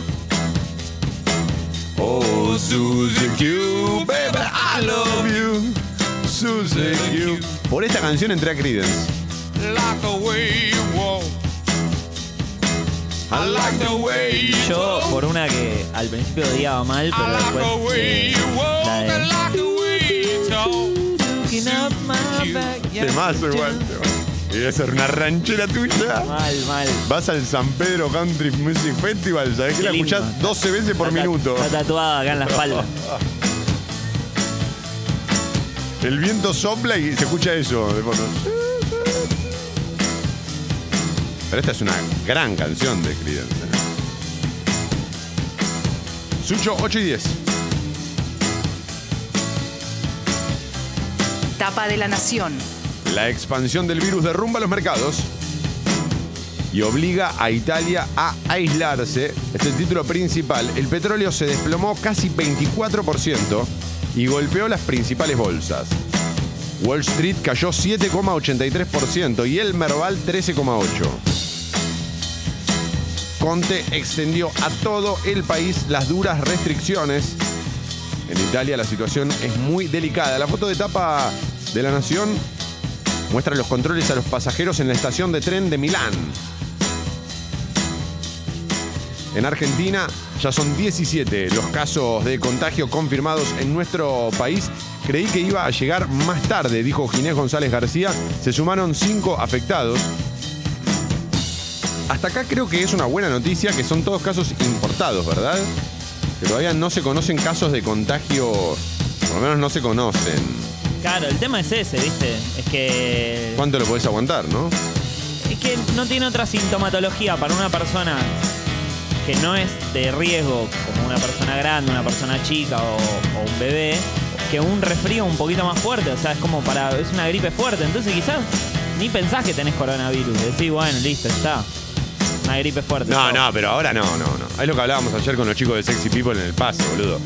Oh, Suzy Q, baby, I love you. Suzy Q. Por esta canción entré a Creedence. Like the way Yo, por una que al principio odiaba mal, pero después. eh, la de. Like the way you talk. Looking up my back, yeah, Temazo igual. temazo. Y debe ser una ranchera tuya. Mal, mal. Vas al San Pedro Country Music Festival, ¿sabes que Qué la lindo. escuchás 12 veces por Está- minuto? Está tatuada acá en la espalda. El viento sopla y se escucha eso de fondo. Pero esta es una gran canción de Creedence. Sucho, 8 y 10. Tapa de la Nación. La expansión del virus derrumba los mercados y obliga a Italia a aislarse. Es el título principal. El petróleo se desplomó casi 24% y golpeó las principales bolsas. Wall Street cayó 7,83% y el Merval 13,8%. Conte extendió a todo el país las duras restricciones. En Italia la situación es muy delicada. La foto de tapa de la Nación muestra los controles a los pasajeros en la estación de tren de Milán. En Argentina ya son 17 los casos de contagio confirmados en nuestro país. Creí que iba a llegar más tarde, dijo Ginés González García. Se sumaron 5 afectados. Hasta acá creo que es una buena noticia que son todos casos importados, ¿verdad? Que todavía no se conocen casos de contagio, por lo menos no se conocen. Claro, el tema es ese, ¿viste? Es que. ¿Cuánto lo podés aguantar, no? Es que no tiene otra sintomatología para una persona que no es de riesgo, como una persona grande, una persona chica o, o un bebé, que un resfrío un poquito más fuerte. O sea, es como para. Es una gripe fuerte. Entonces quizás ni pensás que tenés coronavirus. Decís, bueno, listo, está. Una gripe fuerte. No, no, pero ahora no, no, no. Es lo que hablábamos ayer con los chicos de Sexy People en el pase, boludo.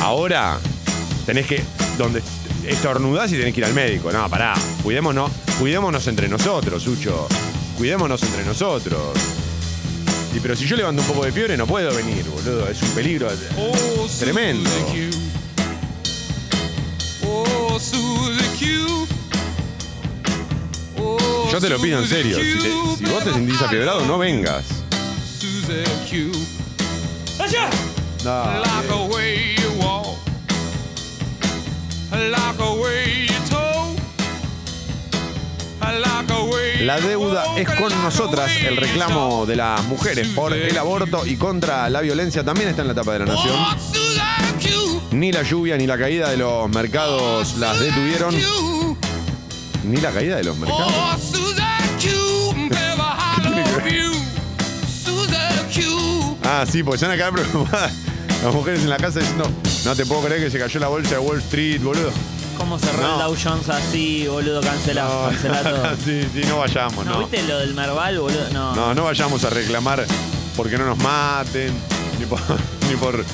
Ahora tenés que. Donde estornudás y tenés que ir al médico. No, pará. Cuidémonos, cuidémonos entre nosotros, Sucho. Cuidémonos entre nosotros. Y pero si yo levanto un poco de fiebre no puedo venir, boludo. Es un peligro tremendo. Yo te lo pido en serio. Si, te- si vos te sentís afiebrado, no vengas. No. La deuda es con nosotras. El reclamo de las mujeres por el aborto y contra la violencia también está en la tapa de la nación. Ni la lluvia ni la caída de los mercados las detuvieron. Ni la caída de los mercados. Ah, sí, porque se van a quedar preocupadas las mujeres en la casa diciendo, no te puedo creer que se cayó la bolsa de Wall Street, boludo. ¿Cómo cerró No. el Dow Jones así, boludo? Cancelado, cancelado todo. sí, sí, no vayamos, ¿No, no. viste lo del Merval, boludo? No. No, no vayamos a reclamar porque no nos maten, ni por, ni por,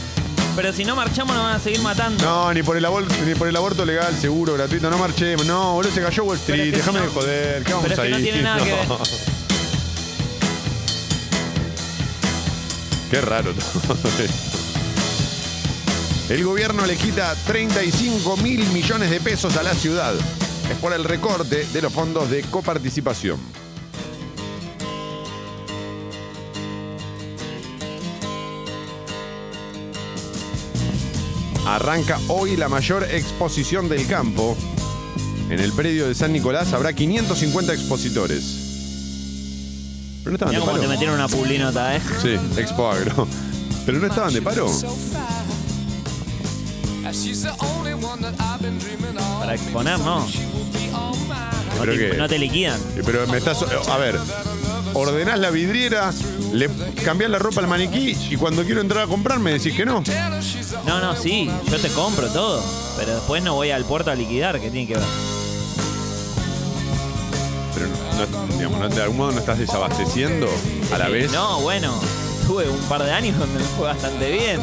Pero si no marchamos nos van a seguir matando. no, ni por el aborto, ni por el aborto legal, seguro, gratuito, no marchemos, no, boludo, se cayó Wall Street, es que déjame si de joder, ¿qué vamos pero es que ahí? no tiene nada que ver. Qué raro todo esto. El gobierno le quita 35 mil millones de pesos a la ciudad. Es por el recorte de los fondos de coparticipación. Arranca hoy la mayor exposición del campo. En el predio de San Nicolás habrá 550 expositores. Pero no estaban Mirá de cómo paro. te metieron una publinota, ¿eh? Sí, Expo Agro. Pero no estaban de paro. Para exponer, no. No te, que- no te liquidan. Pero me estás. A ver, ordenás la vidriera, le cambiás la ropa al maniquí y cuando quiero entrar a comprar me decís que no. No, no, sí, yo te compro todo. Pero después no voy al puerto a liquidar, que tiene que ver. Pero no, no- digamos, no- de algún modo no estás desabasteciendo a la vez. No, bueno, tuve un par de años donde me fue bastante bien.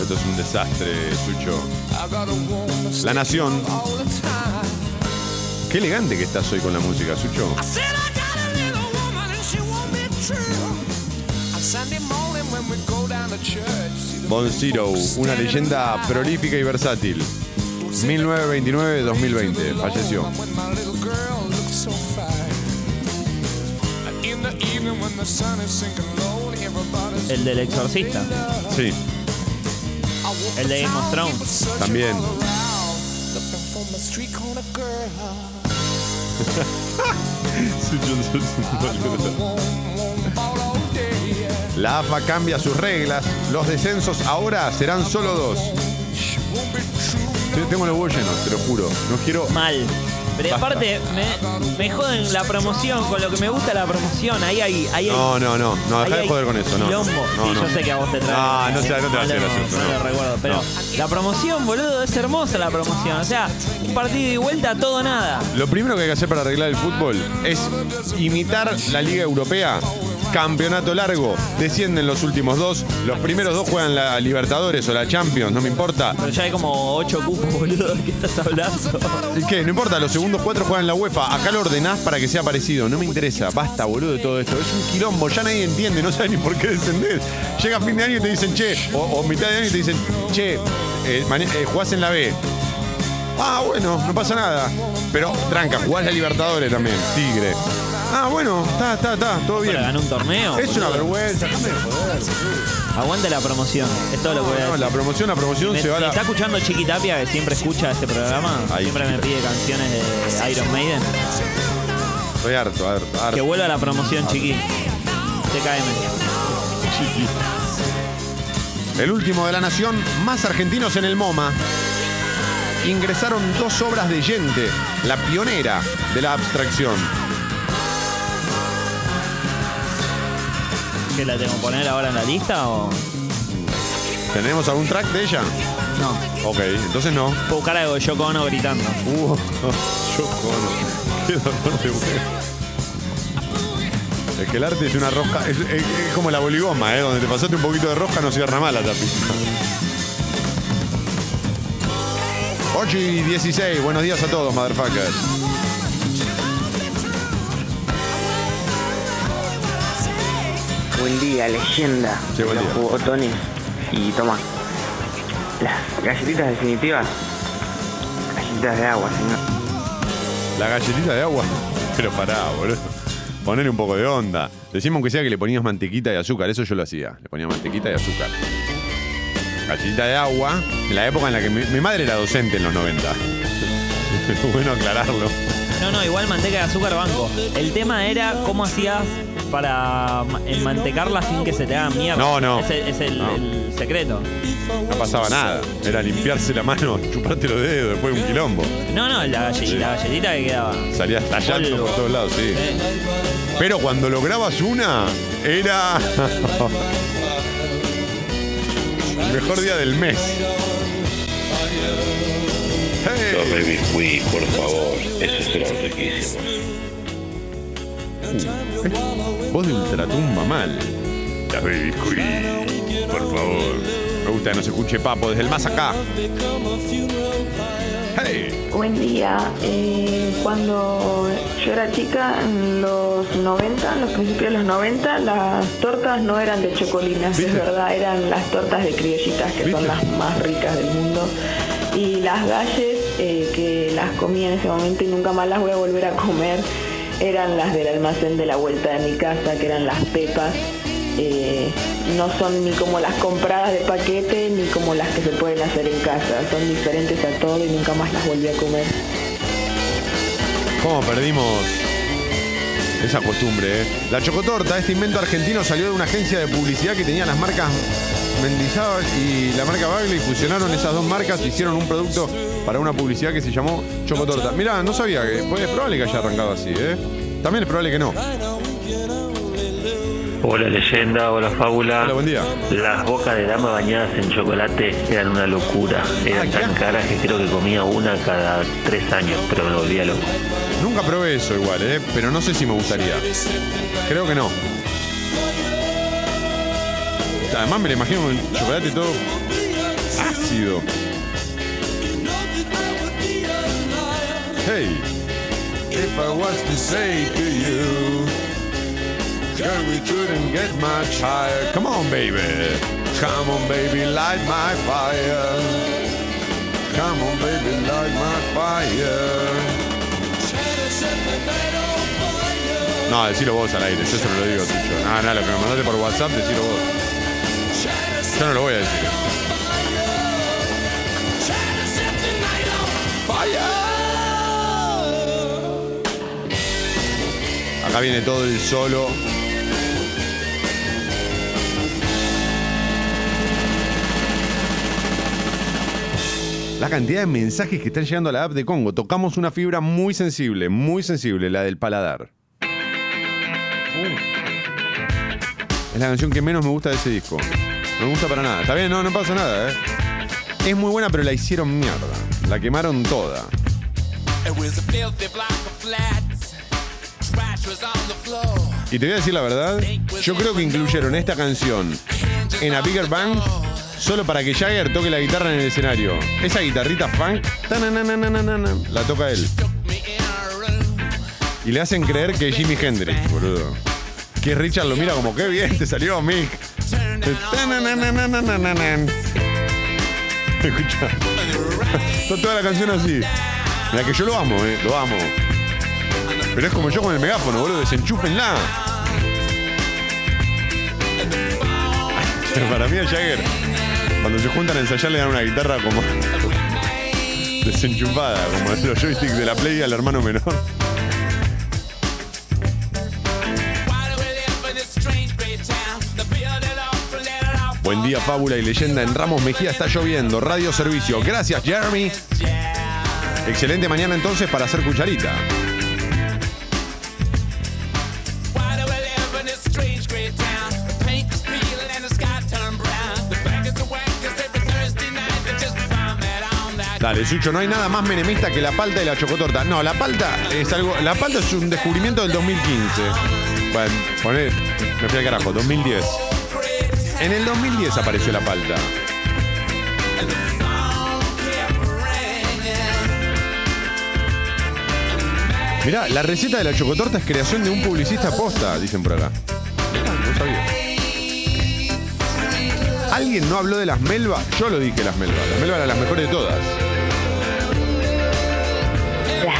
Esto es un desastre, Sucho. La Nación. Qué elegante que estás hoy con la música, Sucho. Bon Zero, una leyenda prolífica y versátil. 1929-2020, falleció. El del exorcista. Sí, El de Game of Thrones. también. La AFA cambia sus reglas. Los descensos ahora serán solo dos. Sí, Tengo los huevos llenos, te lo juro. No quiero. Mal. Pero Basta. aparte, me, me joden la promoción, con lo que me gusta la promoción. Ahí hay. Ahí hay No, no, no. No, ahí dejá de hay joder con eso. No, quilombo. no, sí, no. yo sé que a vos te trae. No, no sé, no te va a hacer lo- gracioso, no no. lo recuerdo. Pero No. la promoción, boludo, es hermosa la promoción. O sea, un partido y vuelta, todo nada. Lo primero que hay que hacer para arreglar el fútbol es imitar la Liga Europea. Campeonato largo, descienden los últimos dos. Los primeros dos juegan la Libertadores o la Champions, no me importa. Pero ya hay como ocho cupos, boludo, ¿de qué estás hablando? ¿Y qué? No importa, los segundos cuatro juegan la UEFA. Acá lo ordenás para que sea parecido. No me interesa. Basta, boludo, de todo esto. Es un quilombo. Ya nadie entiende. No sabe ni por qué descender. Llega fin de año y te dicen, che, o, o mitad de año y te dicen, che, eh, eh, jugás en la B. Ah, bueno, no pasa nada. Pero, tranca, jugás la Libertadores también. Tigre. Ah, bueno, está, está, está, todo bien. Ganar un torneo. Es una boludo. vergüenza. déjame de joder, boludo. Aguante la promoción. Es todo lo que voy a No, decir. la promoción, la promoción Me, se va a me la. está escuchando Chiqui Tapia, que siempre escucha este programa. Siempre me Chiqui pide canciones de Iron Maiden. Estoy harto, harto, harto. Que vuelva la promoción, Chiqui. TKM. El último de la nación, más argentinos en el MoMA. Ingresaron dos obras de Yente, la pionera de la abstracción. ¿Qué la tengo que poner ahora en la lista o.? ¿Tenemos algún track de ella? No. Ok, entonces no. Puedo buscar algo de Yoko Ono gritando. Uh, Yoko Ono. Qué dolor de. Es que el arte es una rosca, es, es- es como la boligoma, ¿eh? Donde te pasaste un poquito de rosca no cierra mal la tapita. 8 y 16, buenos días a todos, motherfuckers. Buen día, leyenda. Sí, buen los día. jugotones. Y toma. Las galletitas definitivas. Galletitas de agua, señor. La galletita de agua. Pero pará, boludo. Ponerle un poco de onda. Decimos aunque sea que le ponías mantequita y azúcar. Eso yo lo hacía. Le ponía mantequita y azúcar. Galletita de agua. En la época en la que mi, mi madre era docente en los 90. bueno aclararlo. No, no, igual manteca de azúcar banco. El tema era cómo hacías para ma- enmantecarla sin que se te haga mierda. No, no. Ese es el, No. el secreto. No pasaba nada. Era limpiarse la mano, chuparte los dedos después de un quilombo. No, no, la, galle- Sí. la galletita que quedaba. Salías tallando Polvo. por todos lados, sí. Pero cuando lograbas una, era. el mejor día del mes. Los baby por favor. Esos eran riquísimos. Voz de ultratumba mal. La baby biscuit, por favor. Me gusta que no se escuche papo desde el más acá. Hey. Buen día. Eh, cuando yo era chica, en los 90, en los principios de los 90, las tortas no eran de chocolinas, es verdad, eran las tortas de criollitas, que son las más ricas del mundo. Y las galles, eh, que las comí en ese momento y nunca más las voy a volver a comer, eran las del almacén de la vuelta de mi casa, que eran las pepas. Eh, no son ni como las compradas de paquete ni como las que se pueden hacer en casa. Son diferentes a todo y nunca más las volví a comer. ¿Cómo perdimos esa costumbre, eh? La chocotorta, este invento argentino, salió de una agencia de publicidad que tenía las marcas Mendizábal y la marca Bagley. Fusionaron esas dos marcas y hicieron un producto para una publicidad que se llamó Chocotorta. Mirá, no sabía que. Pues es probable que haya arrancado así, ¿eh? También es probable que no. Hola leyenda, hola fábula. Hola, buen día. Las bocas de dama bañadas en chocolate eran una locura. Eran tan caras que creo que comía una cada tres años, pero me volvía loco. Nunca probé eso igual, ¿eh? Pero no sé si me gustaría. Creo que no. Además me lo imagino con el chocolate todo ácido. Hey, if I was to say to you, girl, we couldn't get much higher. Come on, baby. Come on, baby, light my fire. Come on, baby, light my fire. No, decilo vos al aire, yo se lo digo tuyo. No, no, lo que me mandaste por WhatsApp, decilo vos. Yo no lo voy a decir. Acá viene todo el solo. La cantidad de mensajes que están llegando a la app de Congo. Tocamos una fibra muy sensible, muy sensible, la del paladar. Es la canción que menos me gusta de ese disco. No me gusta para nada. Está bien, no, no pasa nada, ¿eh? Es muy buena, pero la hicieron mierda. La quemaron toda. Y te voy a decir la verdad, yo creo que incluyeron esta canción en A Bigger Bang solo para que Jagger toque la guitarra en el escenario. Esa guitarrita funk, la toca él. Y le hacen creer que es Jimi Hendrix, boludo. Que Richard lo mira como, qué bien, te salió Mick. Escucha. Está toda la canción así. La que yo lo amo, eh, lo amo. Pero es como yo con el megáfono, boludo, desenchúfenla. Para mí a Jagger, cuando se juntan a ensayar le dan una guitarra como desenchufada, como los joysticks de la Play al hermano menor. Buen día, fábula y leyenda. En Ramos Mejía está lloviendo. Radio Servicio. Gracias, Jeremy. Excelente mañana entonces para hacer cucharita. Dale, Sucho, no hay nada más menemista que la palta y la chocotorta. No, la palta es algo. La palta es un descubrimiento del 2015. Bueno, poné. Me fui al carajo, 2010. En el 2010 apareció la palta. Mirá, la receta de la chocotorta es creación de un publicista posta, dicen por acá. No sabía. ¿Alguien no habló de las melvas? Yo lo dije, las melvas. Las melvas eran las mejores de todas.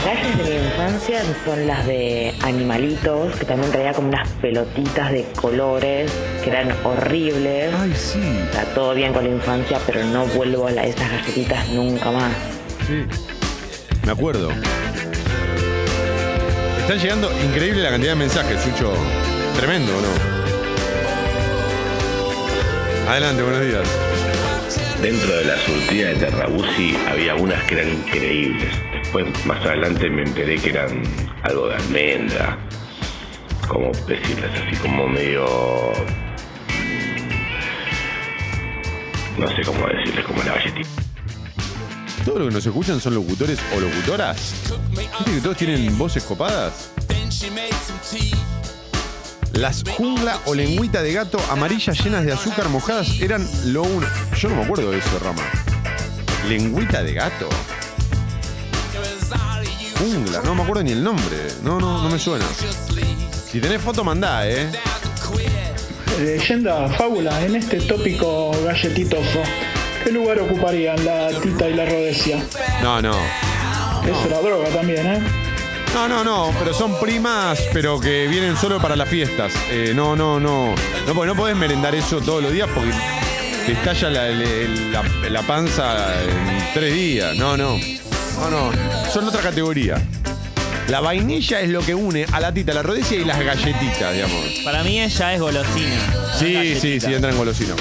Las gallas de mi infancia son las de animalitos, que también traía como unas pelotitas de colores que eran horribles. Ay, sí. Está todo bien con la infancia, pero no vuelvo a la- esas galletitas nunca más. Sí. Me acuerdo. Están llegando increíble la cantidad de mensajes, Sucho. Tremendo, ¿o ¿no? Adelante, buenos días. Dentro de la surtida de Terrabusi había unas que eran increíbles. Después, más adelante, me enteré que eran algo de almendra. Como decirles así, como medio. No sé cómo decirles, como la galletita. Todos los que nos escuchan son locutores o locutoras. ¿Viste que todos tienen voces copadas? Las jungla o lengüita de gato amarillas llenas de azúcar mojadas eran lo uno. Yo no me acuerdo de eso, Rama. ¿Lengüita de gato? Jungla, no me acuerdo ni el nombre. No, no, no me suena. Si tenés foto, mandá, ¿eh? Leyenda, fábula, en este tópico galletitoso, ¿qué lugar ocuparían la tita y la rodesia? No, no. Es una droga también, ¿eh? No, no, no, pero son primas, pero que vienen solo para las fiestas. Eh, no, no, no. No, porque no podés merendar eso todos los días porque te estalla la, el- la- la panza en tres días. No, no. No, no. Son otra categoría. La vainilla es lo que une a la tita, la rodecia y las galletitas, digamos. Para mí ella es golosina. Sí, sí, sí, entra en golosina.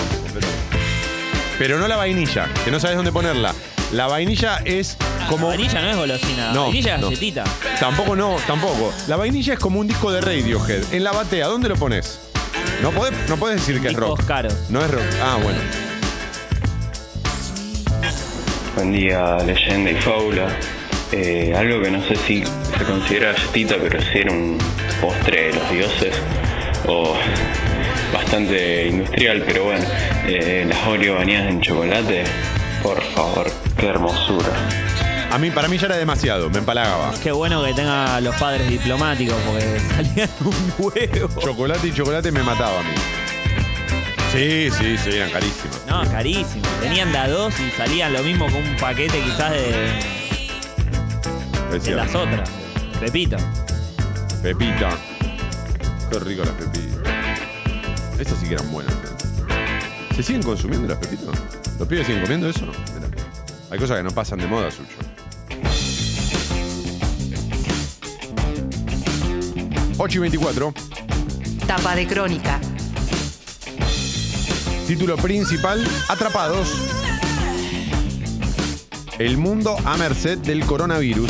Pero no la vainilla, que no sabes dónde ponerla. La vainilla es como. La vainilla no es golosina. No, vainilla es no. galletita. Tampoco no, tampoco. La vainilla es como un disco de Radiohead. En la batea, ¿dónde lo pones? No podés, no podés decir que es rock. caros. No es rock. Ah, bueno. Buen día, leyenda y fábula. Eh, algo que no sé si se considera galletita, pero sí era un postre de los dioses, o bastante industrial, pero bueno, eh, las Oreo bañadas en chocolate, por favor, qué hermosura. A mí, para mí ya era demasiado, me empalagaba. Qué bueno que tenga los padres diplomáticos porque salían un huevo. Chocolate y chocolate me mataba a mí. Sí, sí, sí, eran carísimos. No, carísimo. Tenían de a dos y salían lo mismo con un paquete quizás de, de las otras. Pepito. Pepita. Qué rico las pepitas. Estas sí que eran buenas. ¿Se siguen consumiendo las pepitas? ¿Los pibes siguen comiendo eso? Mirá. Hay cosas que no pasan de moda, Sucho. 8 y 24. Tapa de crónica. Título principal, Atrapados. El mundo a merced del coronavirus.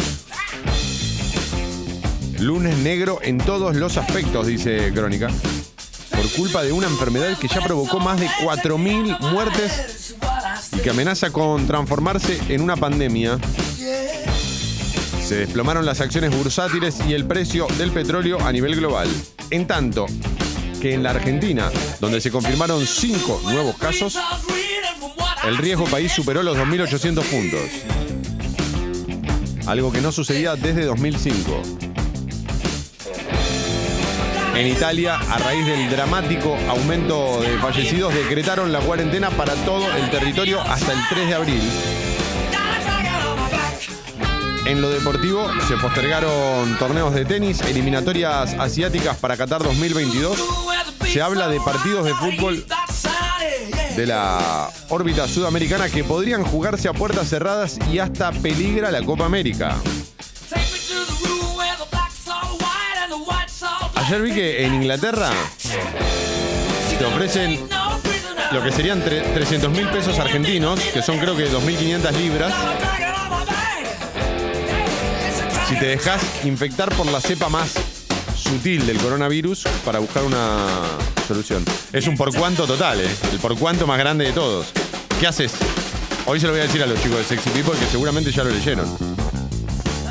Lunes negro en todos los aspectos, dice Crónica. Por culpa de una enfermedad que ya provocó más de 4.000 muertes que amenaza con transformarse en una pandemia. Se desplomaron las acciones bursátiles y el precio del petróleo a nivel global. En tanto que en la Argentina, donde se confirmaron cinco nuevos casos, el riesgo país superó los 2.800 puntos. Algo que no sucedía desde 2005. En Italia, a raíz del dramático aumento de fallecidos, decretaron la cuarentena para todo el territorio hasta el 3 de abril. En lo deportivo, se postergaron torneos de tenis, eliminatorias asiáticas para Qatar 2022. Se habla de partidos de fútbol de la órbita sudamericana que podrían jugarse a puertas cerradas y hasta peligra la Copa América. Ayer vi que en Inglaterra te ofrecen lo que serían 300 mil pesos argentinos, que son creo que 2.500 libras. Si te dejas infectar por la cepa más sutil del coronavirus para buscar una solución. Es un por cuánto total, ¿eh? El por cuánto más grande de todos. ¿Qué haces? Hoy se lo voy a decir a los chicos de Sexy People que seguramente ya lo leyeron.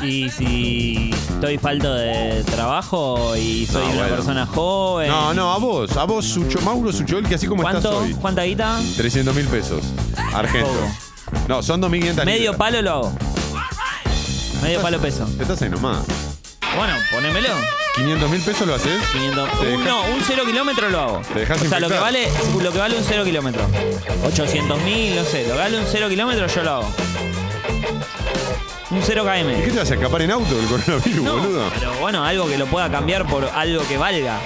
Y si estoy falto de trabajo y soy No, una bueno. persona joven. No, no, a vos, a vos, Sucho, Mauro Suchol, que así como estás ¿Cuánto? hoy. ¿Cuánta guita? 300 mil pesos. Argento. No, son 2.500 Medio libras. palo lo hago. Medio palo peso. Estás ahí nomás. Bueno, ponémelo. 500 mil pesos lo haces. 500. Te Un, dejas- no, un cero kilómetro lo hago. Te dejas o sea, lo que, infectar. vale, lo que vale un cero kilómetro. 800 mil, no sé. Lo que vale un cero kilómetro yo lo hago. Un 0 ¿Y km. qué te vas a escapar en auto del coronavirus, No, boludo? pero bueno, algo que lo pueda cambiar por algo que valga.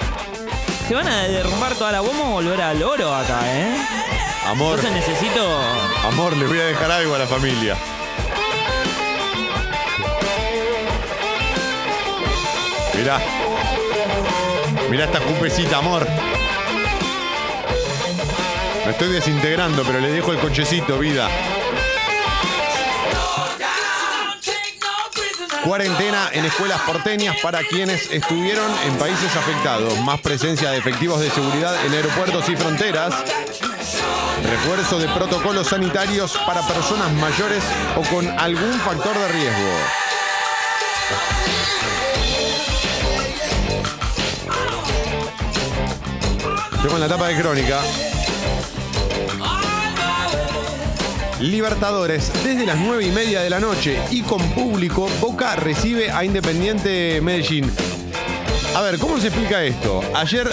Se van a derrumbar toda la bomba o volver al oro acá, ¿eh? Amor, Entonces necesito. amor, les voy a dejar algo a la familia. Mirá. Mirá esta cupecita, amor. Me estoy desintegrando, pero le dejo el cochecito, vida. Cuarentena en escuelas porteñas para quienes estuvieron en países afectados. Más presencia de efectivos de seguridad en aeropuertos y fronteras. Refuerzo de protocolos sanitarios para personas mayores o con algún factor de riesgo. En la tapa de crónica. Libertadores, desde las 9 y media de la noche y con público, Boca recibe a Independiente Medellín. A ver, ¿cómo se explica esto? Ayer,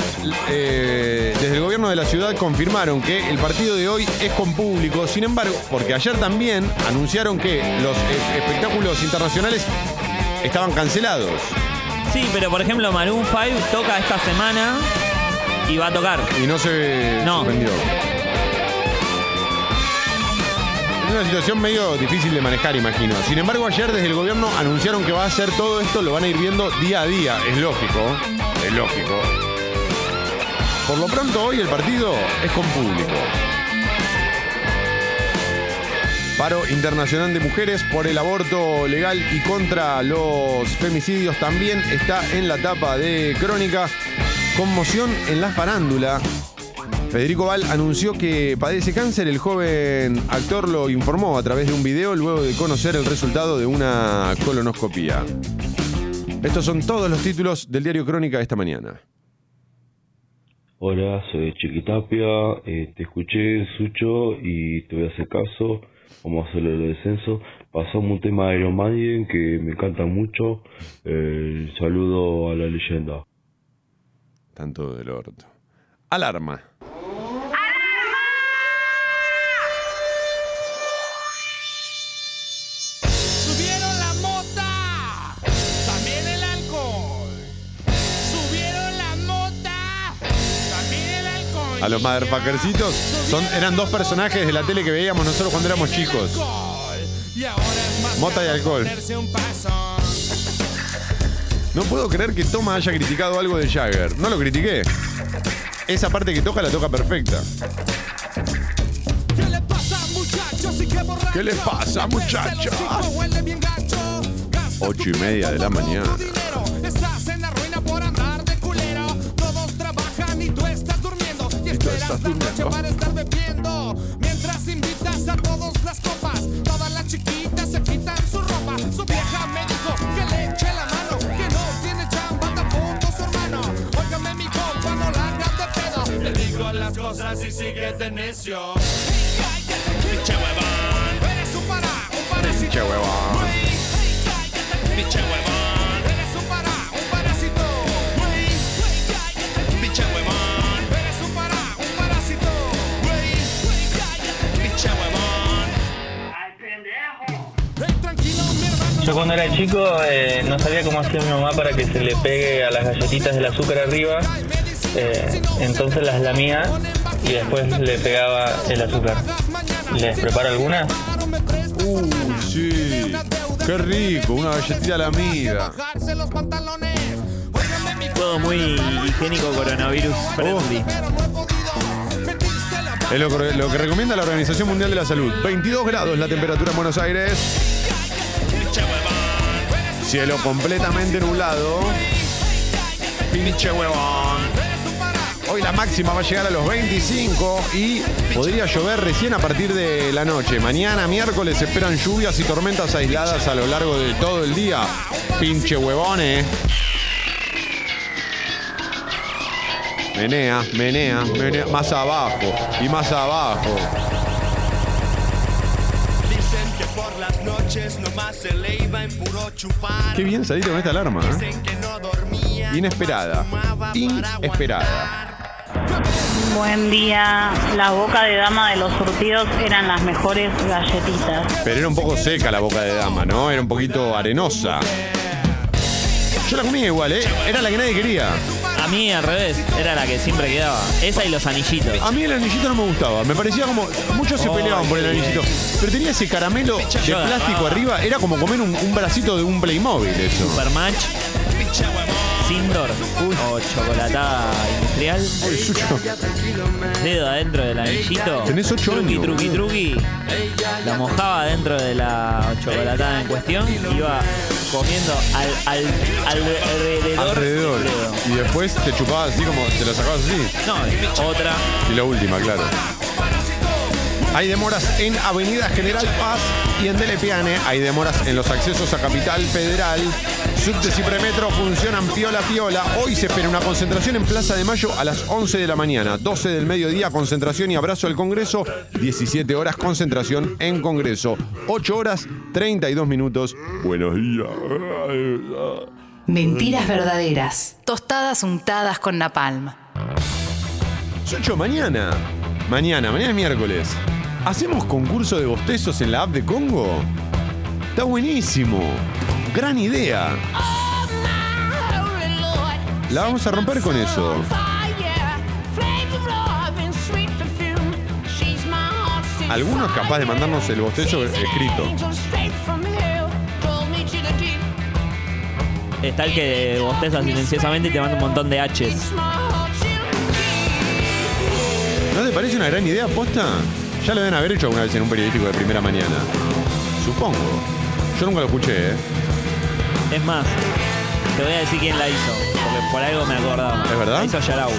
eh, desde el gobierno de la ciudad confirmaron que el partido de hoy es con público. Sin embargo, porque ayer también anunciaron que los espectáculos internacionales estaban cancelados. Sí, pero por ejemplo, Maroon 5 toca esta semana y va a tocar. Y no se No. suspendió. Es una situación medio difícil de manejar, imagino. Sin embargo, ayer desde el gobierno anunciaron que va a hacer todo esto, lo van a ir viendo día a día. Es lógico, es lógico. Por lo pronto, hoy el partido es con público. Paro internacional de mujeres por el aborto legal y contra los femicidios también está en la tapa de Crónica. Conmoción en la farándula. Federico Val anunció que padece cáncer. El joven actor lo informó a través de un video luego de conocer el resultado de una colonoscopía. Estos son todos los títulos del diario Crónica de esta mañana. Hola, soy Chiquitapia, eh, te escuché Sucho y te voy a hacer caso. Vamos a hacerle el descenso. Pasamos un tema de Iron Maiden que me encanta mucho. Eh, saludo a la leyenda. Tanto del orto. Alarma. Los motherfuckercitos son, eran dos personajes de la tele que veíamos nosotros cuando éramos chicos. Mota y alcohol. No puedo creer que Toma haya criticado algo de Jagger. No lo critiqué. Esa parte que toca la toca perfecta. ¿Qué les pasa, muchachos? Ocho y media de la mañana. Esperas la noche para estar bebiendo. Mientras invitas a todos las copas. Todas las chiquitas se quitan su ropa. Su vieja me dijo que le eche la mano. Que no tiene chamba tampoco su hermano. Óigame mi compa, no la hagas de pedo. Le digo las cosas y sigue de necio. Pinche huevón. Eres un para, un parásito. Pinche huevón. Pinche huevón. Yo cuando era chico eh, no sabía cómo hacía mi mamá para que se le pegue a las galletitas del azúcar arriba, eh, entonces las lamía y después le pegaba el azúcar. ¿Les preparo alguna? Uy, sí. Qué rico, una galletita a la amiga. Todo muy higiénico coronavirus friendly. Es lo, que- lo que recomienda la Organización Mundial de la Salud. 22 grados la temperatura en Buenos Aires. Cielo completamente nublado. Pinche huevón. Hoy la máxima va a llegar a los 25 y podría llover recién a partir de la noche. Mañana, miércoles, esperan lluvias y tormentas aisladas a lo largo de todo el día. Pinche huevones. Menea, menea, menea. Más abajo y más abajo. Qué bien saliste con esta alarma. ¿eh? Dicen que no dormía. Inesperada. Inesperada. Buen día. La boca de dama de los surtidos eran las mejores galletitas. Pero era un poco seca la boca de dama, ¿no? Era un poquito arenosa. Yo la comía igual, ¿eh? Era la que nadie quería. A mí al revés, era la que siempre quedaba. Esa y los anillitos. A mí el anillito no me gustaba. Me parecía como. Muchos se Oh, peleaban por el sí. anillito. Pero tenía ese caramelo de Yo plástico agarraba. arriba. Era como comer un, un bracito de un Playmobil, eso. Supermatch, Sindor o chocolatada industrial. Dedo adentro del anillito. Tenés ocho truqui, años, Truqui, truqui. La mojaba dentro de la chocolatada en cuestión iba comiendo al, al, alrededor. Alrededor. Y después te chupabas así como. Te la sacabas así. No, otra. Y la última, claro. Hay demoras en Avenida General Paz y en Delepiane. Hay demoras en los accesos a Capital Federal. Subtes y Premetro funcionan piola piola. Hoy se espera una concentración en Plaza de Mayo a las 11 de la mañana. 12 del mediodía, concentración y abrazo al Congreso. 17 horas, concentración en Congreso. 8 horas, 32 minutos. Buenos días. Mentiras verdaderas. Tostadas untadas con napalm. Socho, mañana. Mañana, mañana es miércoles. ¿Hacemos concurso de bostezos en la app de Congo? Está buenísimo. Gran idea. La vamos a romper con eso. Algunos capaz de mandarnos el bostezo escrito. Está el que bosteza silenciosamente y te manda un montón de H's. ¿No te parece una gran idea, posta? Ya lo deben haber hecho alguna vez en un periodístico de primera mañana. Supongo. Yo nunca lo escuché, ¿eh? Es más, te voy a decir quién la hizo, porque por algo me acordaba. ¿Es verdad? La hizo Yarau.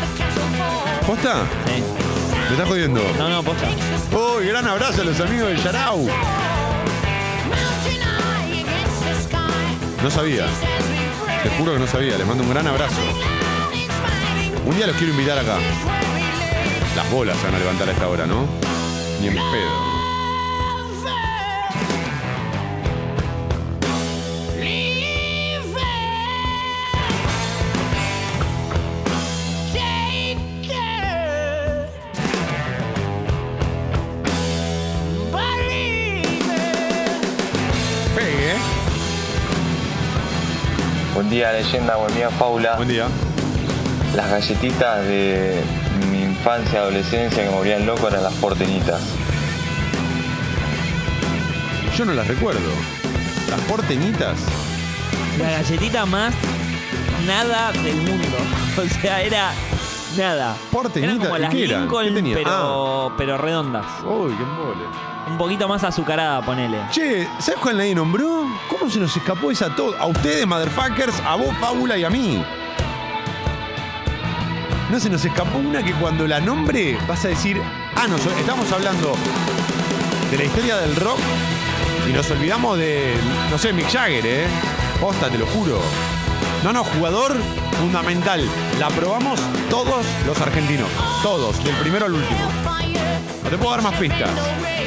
¿Posta? Sí. ¿Me estás jodiendo? No, no, posta. ¡Uy, gran abrazo a los amigos de Yarau! No sabía. Te juro que no sabía. Les mando un gran abrazo. Un día los quiero invitar acá. Las bolas se van a levantar a esta hora, ¿no? Ni en pedo. Buen día, leyenda, buen día, Paula. Buen día. Las galletitas de infancia, adolescencia que me volvían loco eran las porteñitas. Yo no las recuerdo. Las porteñitas. La galletita más nada del mundo. O sea, era nada. Porteñitas, Eran como ¿y las qué? Lincoln, ¿Qué tenía? Ah. pero, pero redondas. Uy, qué embole. Un poquito más azucarada, ponele. Che, ¿sabes cuál nadie nombró? ¿Cómo se nos escapó esa todo? A ustedes, motherfuckers, a vos, Paula y a mí. No se nos escapó una que cuando la nombre vas a decir, ah, no, estamos hablando de la historia del rock y nos olvidamos de, no sé, Mick Jagger, ¿eh? Posta, te lo juro. No, no, jugador fundamental. La probamos todos los argentinos. Todos, del primero al último. No te puedo dar más pistas.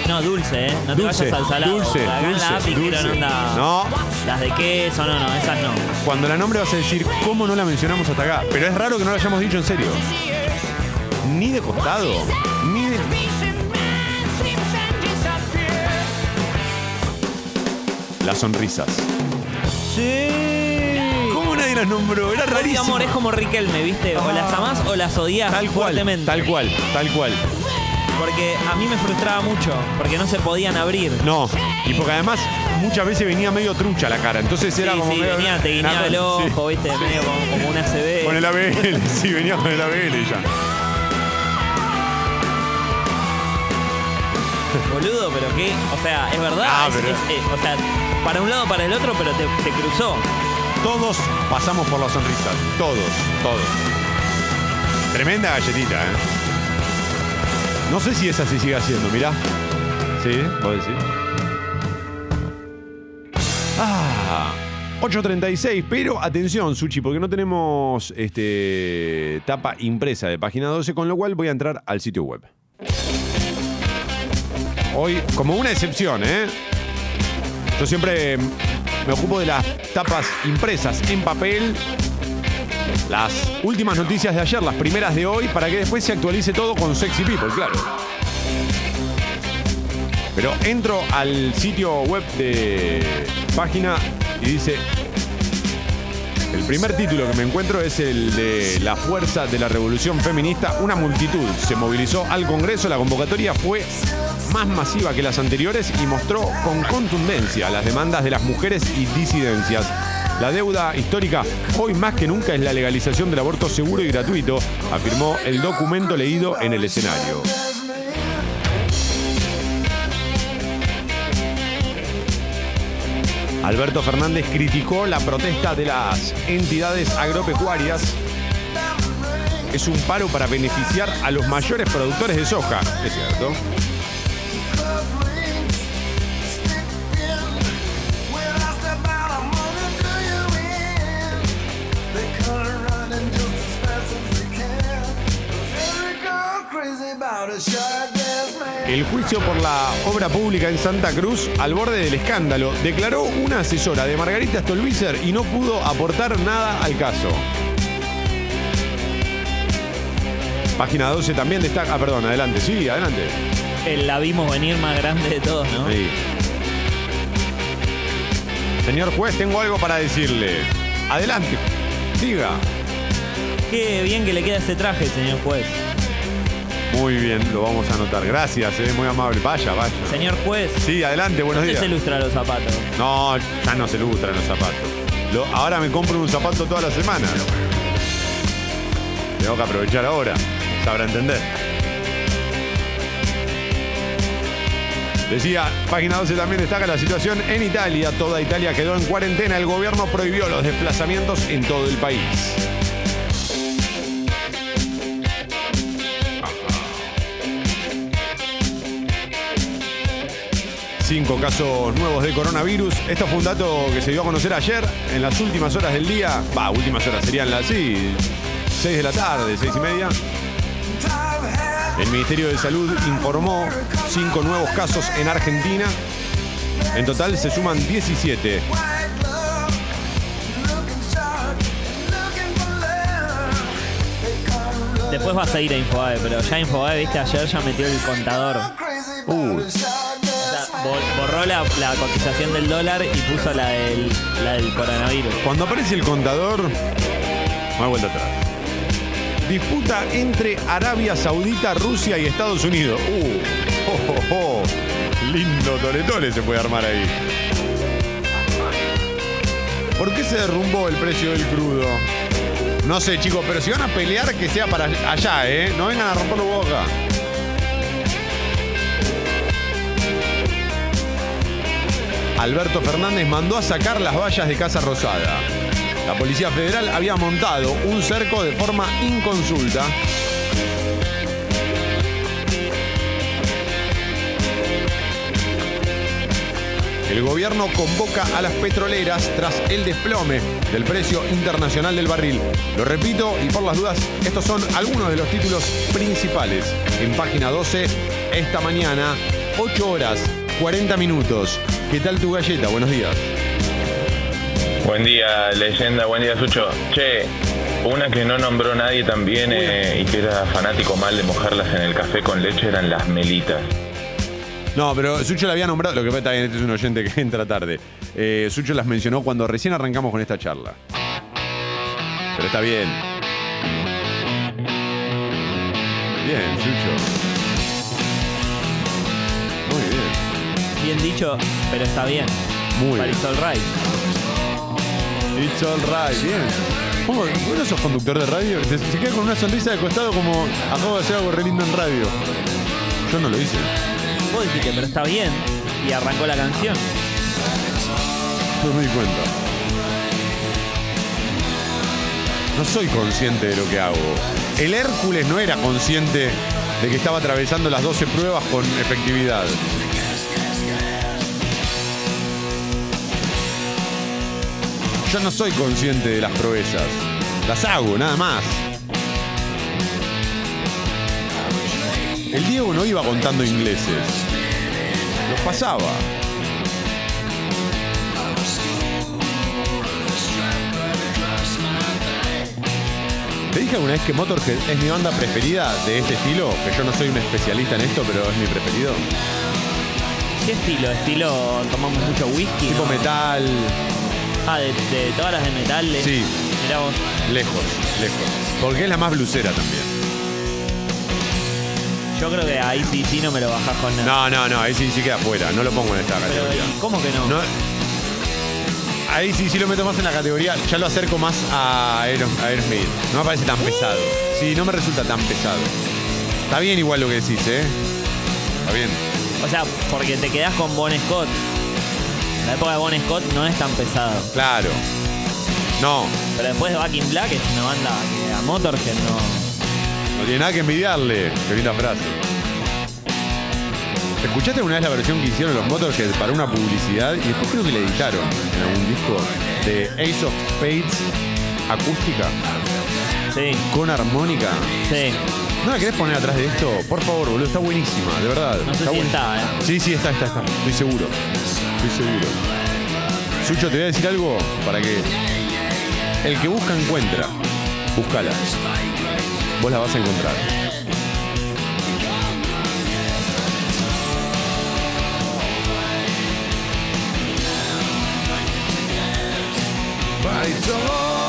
No, dulce, ¿eh? No te Dulce, vayas al salado. dulce, Acá en dulce, la API quieren dulce. onda- No. Las de queso, no, no, esas no. Cuando la nombre vas a decir, ¿cómo no la mencionamos hasta acá? Pero es raro que no la hayamos dicho en serio. Ni de costado, ni de... Las sonrisas. Sí. ¿Cómo nadie las nombró? Era Mi rarísimo. amor es como Riquelme, ¿viste? O las amás o las odias Tal cual, fuertemente. tal cual, tal cual. Porque a mí me frustraba mucho, porque no se podían abrir. No, y porque además muchas veces venía medio trucha la cara, entonces era sí, como sí, medio- venía, te guiñaba el ojo, sí. ¿viste? Medio como, como una CB. Con el ABL, sí, venía con el ABL ya. Boludo, pero qué. O sea, es verdad. Ah, es- pero- es- es- o sea, para un lado, para el otro, pero te, te cruzó. Todos pasamos por las sonrisas, todos, todos. Tremenda galletita, ¿eh? No sé si esa se sigue haciendo, mirá. Sí, vos decís. Ah, 8.36, pero atención, Suchi, porque no tenemos este, tapa impresa de página 12, con lo cual voy a entrar al sitio web. Hoy, como una excepción, ¿eh? Yo siempre me ocupo de las tapas impresas en papel. Las últimas noticias de ayer, las primeras de hoy, para que después se actualice todo con Sexy People, claro. Pero entro al sitio web de página y dice. El primer título que me encuentro es el de La fuerza de la revolución feminista. Una multitud se movilizó al Congreso. La convocatoria fue más masiva que las anteriores y mostró con contundencia las demandas de las mujeres y disidencias. La deuda histórica hoy más que nunca es la legalización del aborto seguro y gratuito, afirmó el documento leído en el escenario. Alberto Fernández criticó la protesta de las entidades agropecuarias. Es un paro para beneficiar a los mayores productores de soja, es cierto. El juicio por la obra pública en Santa Cruz al borde del escándalo declaró una asesora de Margarita Stolbizer y no pudo aportar nada al caso. Página 12 también destaca. Ah, perdón, adelante. Sí, adelante. El la vimos venir más grande de todos, ¿no? Sí. Señor juez, tengo algo para decirle. Adelante. Diga. Qué bien que le queda ese traje, señor juez. Muy bien, lo vamos a anotar. Gracias, eh, muy amable. Vaya, vaya. Señor juez. Sí, adelante, buenos ¿dónde días. se lustra los zapatos? No, ya no se lustran los zapatos. Lo- ahora me compro un zapato toda la semana. Tengo que aprovechar ahora. Sabrá entender. Decía, página 12 también destaca la situación en Italia. Toda Italia quedó en cuarentena. El gobierno prohibió los desplazamientos en todo el país. Cinco casos nuevos de coronavirus. Esto fue un dato que se dio a conocer ayer, en las últimas horas del día. Va, últimas horas serían las, sí, 6 de la tarde, seis y media. El Ministerio de Salud informó cinco nuevos casos en Argentina. En total se suman 17. Después vas a ir a Infobae, pero ya Infobae, viste, ayer ya metió el contador. Uh, borró la, cotización del dólar y puso la del, coronavirus. Cuando aparece el contador, hay vuelta atrás. Disputa entre Arabia Saudita, Rusia y Estados Unidos. Uh, oh, oh, oh. Lindo toletole se puede armar ahí. ¿Por qué se derrumbó el precio del crudo? No sé, chicos, pero si van a pelear, que sea para allá, ¿eh? No vengan a romper los huevos Alberto Fernández mandó a sacar las vallas de Casa Rosada. La Policía Federal había montado un cerco de forma inconsulta. El gobierno convoca a las petroleras tras el desplome del precio internacional del barril. Lo repito y por las dudas, estos son algunos de los títulos principales. En página 12, esta mañana, 8 horas, 40 minutos. ¿Qué tal tu galleta? Buenos días. Buen día, leyenda, buen día, Sucho. Che, una que no nombró nadie también eh, y que era fanático mal de mojarlas en el café con leche eran las melitas. No, pero Sucho la había nombrado. Lo que pasa es que este es un oyente que entra tarde. Eh, Sucho las mencionó cuando recién arrancamos con esta charla. Pero está bien. Bien, Sucho. Bien. Bien dicho, pero está bien. Muy But bien. it's all right. It's all right, bien. ¿Cómo, ¿Vos no sos conductor de radio? Se, se queda con una sonrisa de costado como acabo de hacer algo re lindo en radio. Yo no lo hice. Vos dijiste, pero está bien. Y arrancó la canción. No me di cuenta. No soy consciente de lo que hago. El Hércules no era consciente de que estaba atravesando las 12 pruebas con efectividad. Yo no soy consciente de las proezas. Las hago, nada más. El Diego no iba contando ingleses. Los pasaba. Te dije alguna vez que Motorhead es mi banda preferida de este estilo, que yo no soy un especialista en esto, pero es mi preferido. ¿Qué estilo? ¿Estilo tomamos mucho whisky? Tipo metal, Ah, de, de todas las de metal. de- Sí. Mirá vos. lejos, lejos. Porque es la más blusera también. Yo creo que ahí sí, sí no me lo bajás con nada. No, no, no, ahí sí, sí queda fuera, no lo pongo en esta Pero, categoría. ¿Cómo que no? No, ahí sí, sí lo meto más en la categoría, ya lo acerco más a Aero- a Aerosmith. No me parece tan pesado. Sí, no me resulta tan pesado. Está bien igual lo que decís, ¿eh? Está bien. O sea, porque te quedás con Bon Scott. La época de Bon Scott no es tan pesado. Claro. No, Pero después de Back in Black es una banda que a Motorhead no. no tiene nada que envidiarle. Qué linda frase. ¿Escuchaste alguna vez la versión que hicieron los Motorhead para una publicidad? Y después creo que la editaron en algún disco de Ace of Spades acústica. Sí. Con armónica. Sí. ¿No la querés poner atrás de esto? Por favor, boludo, está buenísima, de verdad. No sé está si está, ¿eh? Sí, sí, está, está, está. Estoy seguro. Estoy seguro. Sucho, te voy a decir algo para que. El que busca encuentra. Búscala. Vos la vas a encontrar. But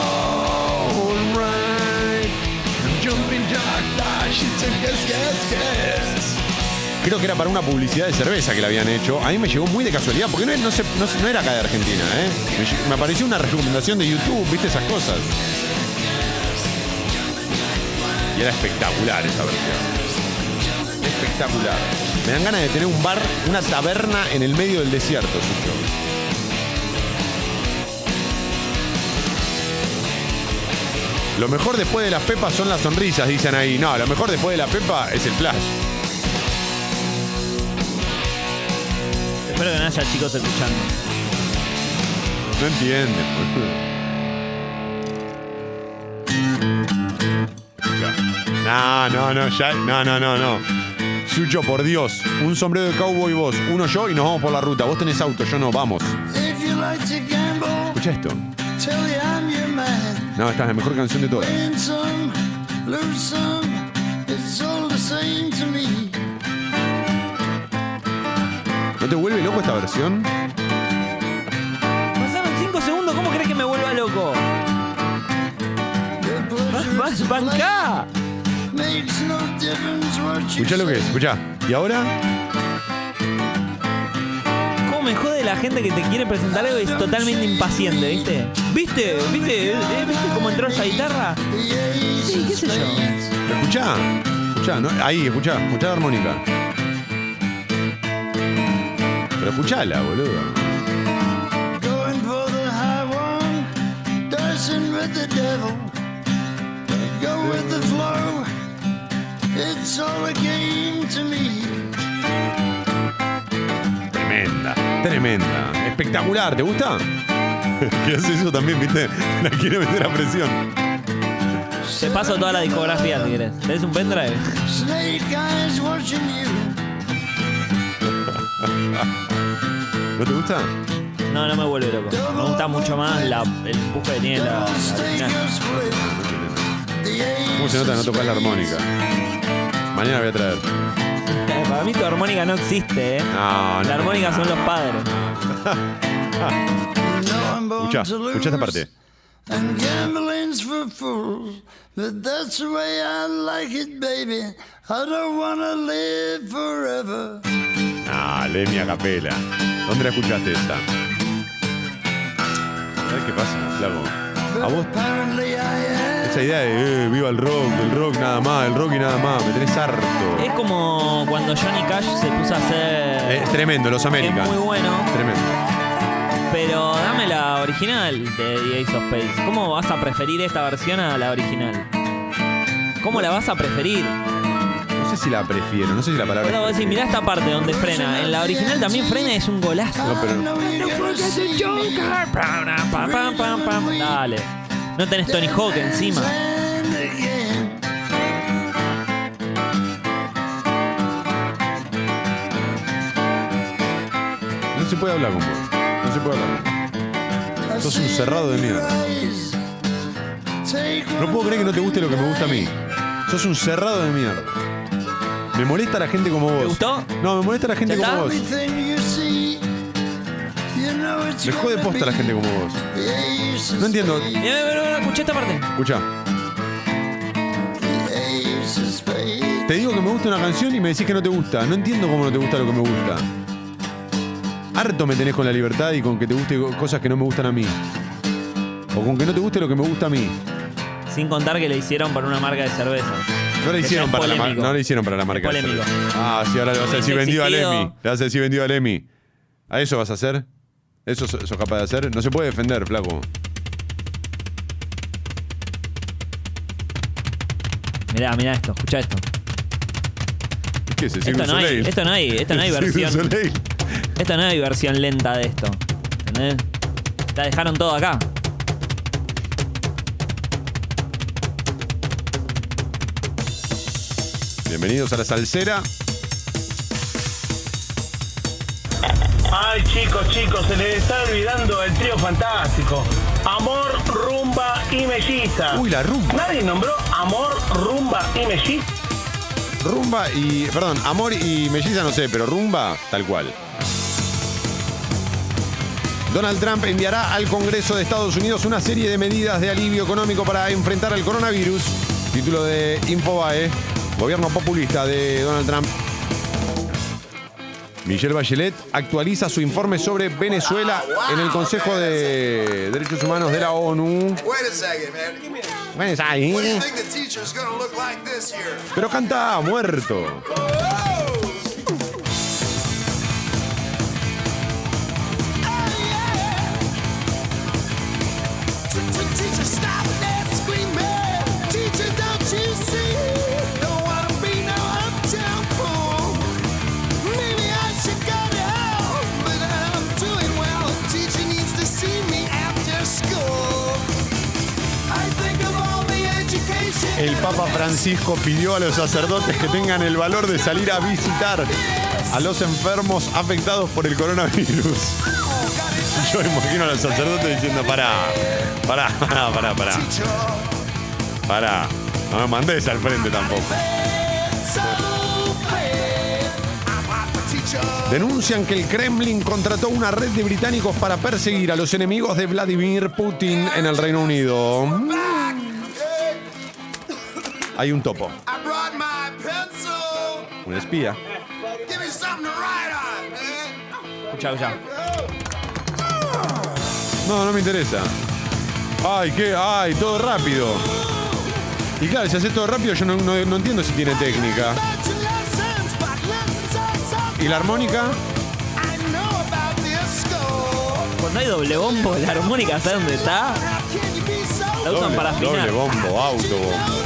Creo que era para una publicidad de cerveza que la habían hecho. A mí me llegó muy de casualidad, porque no, era acá de Argentina, ¿eh? Me, apareció una recomendación de YouTube, ¿viste esas cosas? Y era espectacular esa versión. Espectacular. Me dan ganas de tener un bar, una taberna en el medio del desierto, Sucho. Lo mejor después de las pepas son las sonrisas, dicen ahí. No, lo mejor después de la pepa es el flash. Espero que no haya chicos escuchando. No entienden, boludo. No, no, no, ya, no, no, no, no. Sucho, por Dios, un sombrero de cowboy vos, uno yo y nos vamos por la ruta. Vos tenés auto, yo no, vamos. Escucha esto. No, esta es la mejor canción de todas. ¿No te vuelve loco esta versión? Pasaron 5 segundos, ¿cómo crees que me vuelva loco? ¡Vas, you Escucha lo que es, escucha. ¿Y ahora? ¿Cómo me jode la gente que te quiere presentar algo y es totalmente impaciente, ¿viste? ¿Viste? ¿Viste? ¿Eh? ¿Viste cómo entró esa guitarra? Sí, qué sé yo. Escucha. Escucha, ¿no? ahí, escucha, escucha la armónica. Pero escuchala, boludo. Going for the high one, dancing with the devil. Go with the flow, it's all a game to me. Tremenda, tremenda. Espectacular, ¿te gusta? ¿Qué hace eso también, viste? La quiere meter a presión. Te paso toda la discografía si querés. ¿Tenés un pendrive? Snake eyes watching you. ¿No te gusta? No, no me vuelve loco. Me gusta mucho más la, el empuje que tiene la. ¿Cómo se nota que no tocas la armónica? Mañana voy a traer. Para mí tu armónica no existe, ¿eh? No, no. La armónica son los padres. Escucha, escucha esta parte. And gambling's for fools, but that's the way I like it, baby. I don't wanna live forever. Ah, Lemmy a capela. ¿Dónde la escuchaste esta? ¿Sabes qué pasa, flaco? A vos Apparently I am. Esa idea de eh, viva el rock, el rock nada más, el rock y nada más, me tenés harto. Es como cuando Johnny Cash se puso a hacer. Es tremendo, los American. muy bueno. Tremendo. Pero dame la original de The Ace of Spades. ¿Cómo vas a preferir esta versión a la original? ¿Cómo la vas a preferir? No sé si la prefiero, no sé si la palabra. Puedo decir, mirá esta parte donde frena. En la original también frena y es un golazo. No, pero. Pam. Dale. No tenés Tony Hawk encima. No se puede hablar con vos. No se puede hablar. Sos un cerrado de mierda. No puedo creer que no te guste lo que me gusta a mí. Sos un cerrado de mierda. Me molesta la gente como vos. ¿Te gustó? No, me molesta la gente ¿Ya como vos. Me jode posta la gente como vos. No entiendo. Escuché esta parte. Escucha. Te digo que me gusta una canción y me decís que no te gusta. No entiendo cómo no te gusta lo que me gusta. Harto me tenés con la libertad y con que te guste cosas que no me gustan a mí. O con que no te guste lo que me gusta a mí. Sin contar que le hicieron para una marca de cerveza. No le hicieron para la, no le hicieron para la marca. de polémico. cerveza. Ah, sí, ahora le vas a decir vendido al Emi. Le vas a decir vendido al Emi. ¿A eso vas a hacer? ¿Eso sos capaz de hacer? No se puede defender, flaco. Mirá, mirá esto, escucha esto. ¿Qué es? Esto no, hay, esto no hay, esto no hay versión. Esto no hay versión lenta de esto. ¿Entendés? La dejaron todo acá. Bienvenidos a la salsera. Ay, chicos, chicos, se les está olvidando el trío fantástico. Amor, rumba y melliza. Uy, la rumba. Nadie nombró amor, rumba y melliza. Rumba y. Perdón, amor y melliza no sé, pero rumba, tal cual. Donald Trump enviará al Congreso de Estados Unidos una serie de medidas de alivio económico para enfrentar al coronavirus. Título de Infobae, gobierno populista de Donald Trump. Michelle Bachelet actualiza su informe sobre Venezuela en el Consejo de Derechos Humanos de la ONU. Wait a second, man. Bueno, El Papa Francisco pidió a los sacerdotes que tengan el valor de salir a visitar a los enfermos afectados por el coronavirus. Yo imagino a los sacerdotes diciendo, pará, pará, pará, pará, pará. Pará, no me mandes al frente tampoco. Denuncian que el Kremlin contrató una red de británicos para perseguir a los enemigos de Vladimir Putin en el Reino Unido. Hay un topo, I brought my pencil. un espía. Give me something to write on, man. Escucha, escucha. No, no me interesa. Ay, qué, ay, todo rápido. Y claro, si haces todo rápido, yo no, no- no entiendo si tiene técnica. ¿Y la armónica? Cuando hay doble bombo, la armónica, ¿sabes dónde está? La usan Doble- para afinar. Doble bombo, autobombo. Rata,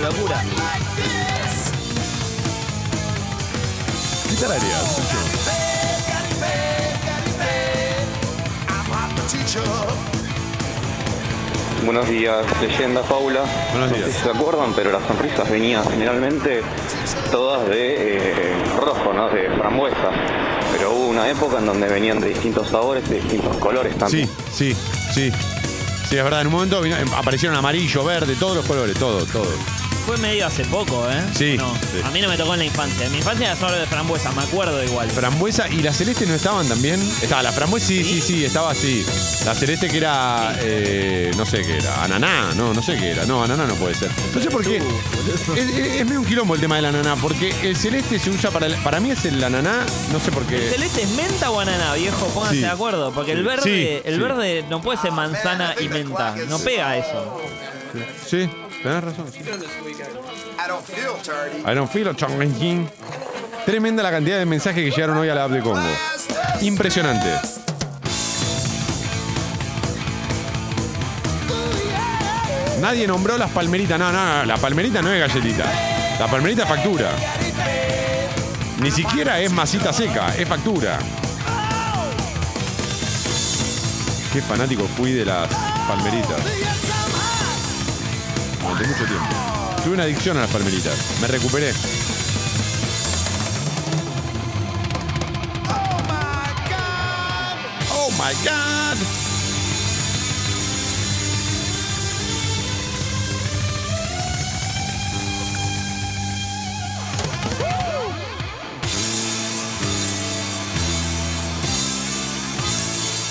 locura. Buenos días, leyenda Paula. Buenos no días. sé si se acuerdan, pero las sonrisas venían generalmente todas de eh, rojo, ¿no? De frambuesa. Pero hubo una época en donde venían de distintos sabores, de distintos colores también. Sí, sí, sí. Sí, es verdad, en un momento vino- aparecieron amarillo, verde, todos los colores, todo, todo. Fue medio hace poco, ¿eh? Sí, No, sí. A mí no me tocó en la infancia. En mi infancia era solo de frambuesa, me acuerdo igual. Frambuesa y la celeste no estaban también. Estaba la frambuesa, sí, sí, sí, estaba así. La celeste que era, eh, no sé qué era, ananá, no, no sé qué era. No, ananá no puede ser. No sé por qué. Es, es- es medio un quilombo el tema del ananá, porque el celeste se usa para, el- para mí es el ananá, no sé por qué. ¿Celeste es menta o ananá, viejo? Pónganse Sí. de acuerdo. Porque el verde, Sí, el sí. verde no puede ser manzana y menta. No pega eso. Sí, tenés razón. sí. I don't feel challenging. Tremenda la cantidad de mensajes que llegaron hoy a la app de Congo. Impresionante. Nadie nombró las palmeritas. No, no, no. La palmerita no es galletita. La palmerita es factura. Ni siquiera es masita seca, es factura. Qué fanático fui de las palmeritas. Durante. Tuve una adicción a las palmeritas. Me recuperé. Oh my god.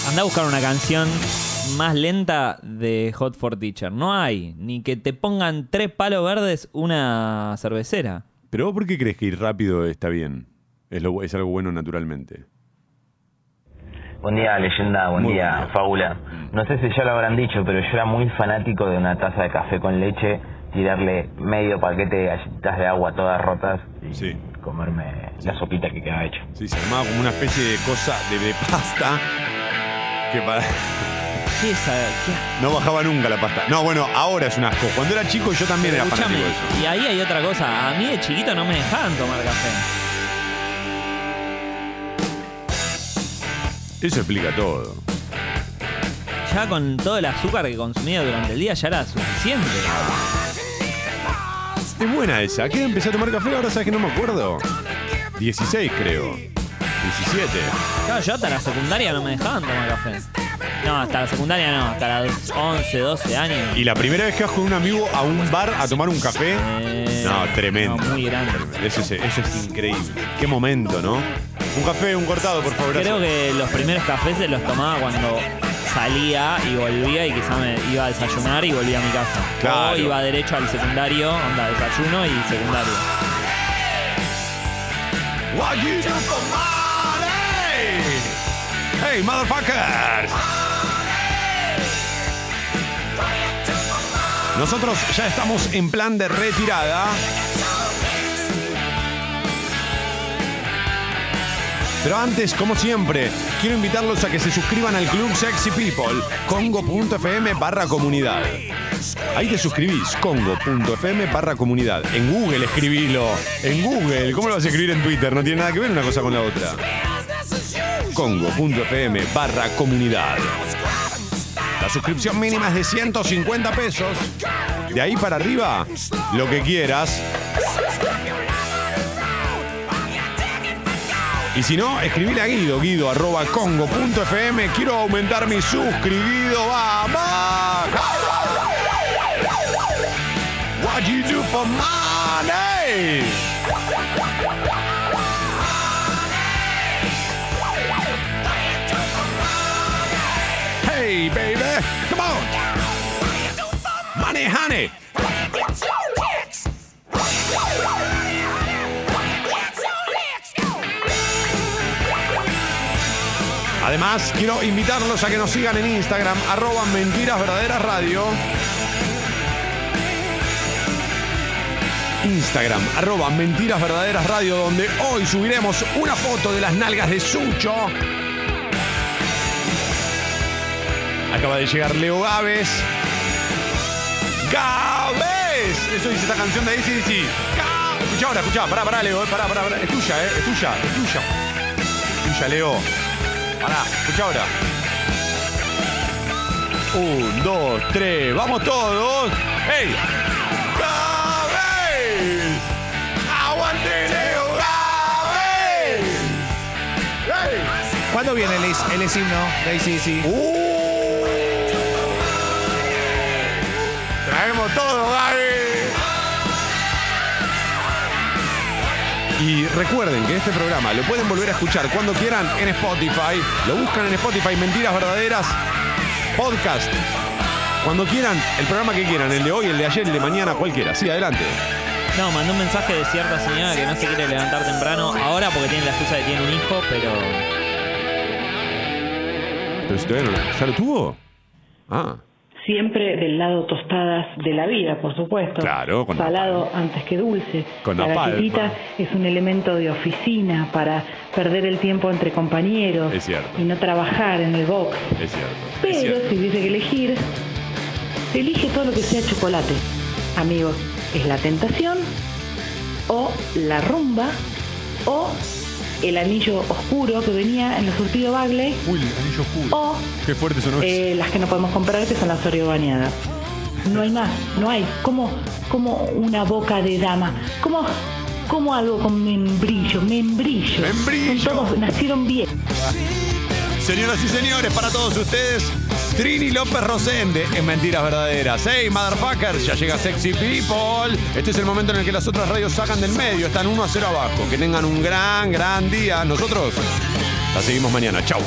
Anda a buscar una canción más lenta de Hot for Teacher. No hay. Ni que te pongan tres palos verdes una cervecera. Pero vos, ¿por qué crees que ir rápido está bien? Es, lo- es algo bueno naturalmente. Buen día, leyenda, buen Muy día, fábula. No sé si ya lo habrán dicho, pero yo era muy fanático de una taza de café con leche, tirarle medio paquete de galletitas de agua todas rotas y comerme la sopita que quedaba hecha. Sí, se armaba como una especie de cosa de, de pasta que para... ¿Qué es? ¿Qué? No bajaba nunca la pasta. No, bueno, ahora es un asco. Cuando era chico yo también era fanático de eso. y ahí hay otra cosa. A mí de chiquito no me dejaban tomar café. Eso explica todo. Ya con todo el azúcar que consumía durante el día ya era suficiente. Es buena esa. ¿A qué empecé a tomar café? Ahora sabes que no me acuerdo. 16 creo. 17. Claro, yo hasta la secundaria no me dejaban tomar café. No, hasta la secundaria no, hasta los 11, 12 años. ¿Y la primera vez que vas con un amigo a un bar a tomar un café? No, tremendo. no, muy grande. Eso es, eso es increíble. Qué momento, ¿no? Un café, un cortado, por favor. Creo que los primeros cafés se los tomaba cuando salía y volvía y quizá me iba a desayunar y volvía a mi casa. Claro. O iba derecho al secundario, onda, desayuno y secundario. Hey, motherfuckers. Nosotros ya estamos en plan de retirada. Pero antes, como siempre, quiero invitarlos a que se suscriban al Club Sexy People, congo.fm barra comunidad. Ahí te suscribís, congo.fm barra comunidad. En Google escribilo. En Google. ¿Cómo lo vas a escribir en Twitter? No tiene nada que ver una cosa con la otra. Congo.fm barra comunidad. La suscripción mínima es de 150 pesos. De ahí para arriba, lo que quieras. Y si no, escribile a Guido, guido arroba congo.fm. Quiero aumentar mi suscribido. ¡Vamos! What you do for money? Money, honey. Además, quiero invitarlos a que nos sigan en Instagram, arroba mentiras verdaderas radio. Instagram, arroba mentiras verdaderas radio, donde hoy subiremos una foto de las nalgas de Sucho. Acaba de llegar Leo Gávez. ¡Gávez! Eso dice esta canción de ACDC. ¡Gá- Escucha ahora, escucha, pará, pará, Leo, eh, pará, pará, pará. Es tuya, eh, es tuya, es tuya. Es tuya, Leo. Pará, escucha ahora. Un, dos, tres, vamos todos. ¡Ey! ¡Gávez! ¡Aguante, Leo Gávez! ¡Ey! ¿Cuándo viene el, el himno de ACDC? Traemos todo, Gaby. Y recuerden que este programa lo pueden volver a escuchar cuando quieran en Spotify. Lo buscan en Spotify, Mentiras Verdaderas, podcast. Cuando quieran, el programa que quieran, el de hoy, el de ayer, el de mañana, cualquiera. Sí, adelante. No, mandó un mensaje de cierta señora que no se quiere levantar temprano ahora porque tiene la excusa de que tiene un hijo, pero Pero si todavía no- ¿Ya lo tuvo? Ah. Siempre del lado tostadas de la vida, por supuesto. Claro, con Salado antes que dulce. Con la galletita es un elemento de oficina para perder el tiempo entre compañeros Es cierto. y no trabajar en el box. Es cierto. Pero si hubiese que elegir, elige todo lo que sea chocolate. Amigos, es la tentación o la rumba o el anillo oscuro que venía en los surtido Bagley Uy, el anillo oscuro. o Qué fuerte sonó eso. eh, las que no podemos comprar que son las Oreo bañadas. No hay más, no hay. Como, como una boca de dama, como, como algo con membrillo, membrillo. Membrillo. Son todos, nacieron bien. Señoras y señores, para todos ustedes, Trini López Rosende en Mentiras Verdaderas. Hey, motherfuckers, ya llega Sexy People. Este es el momento en el que las otras radios sacan del medio, están 1 a 0 abajo. Que tengan un gran, gran día. Nosotros la seguimos mañana. Chau.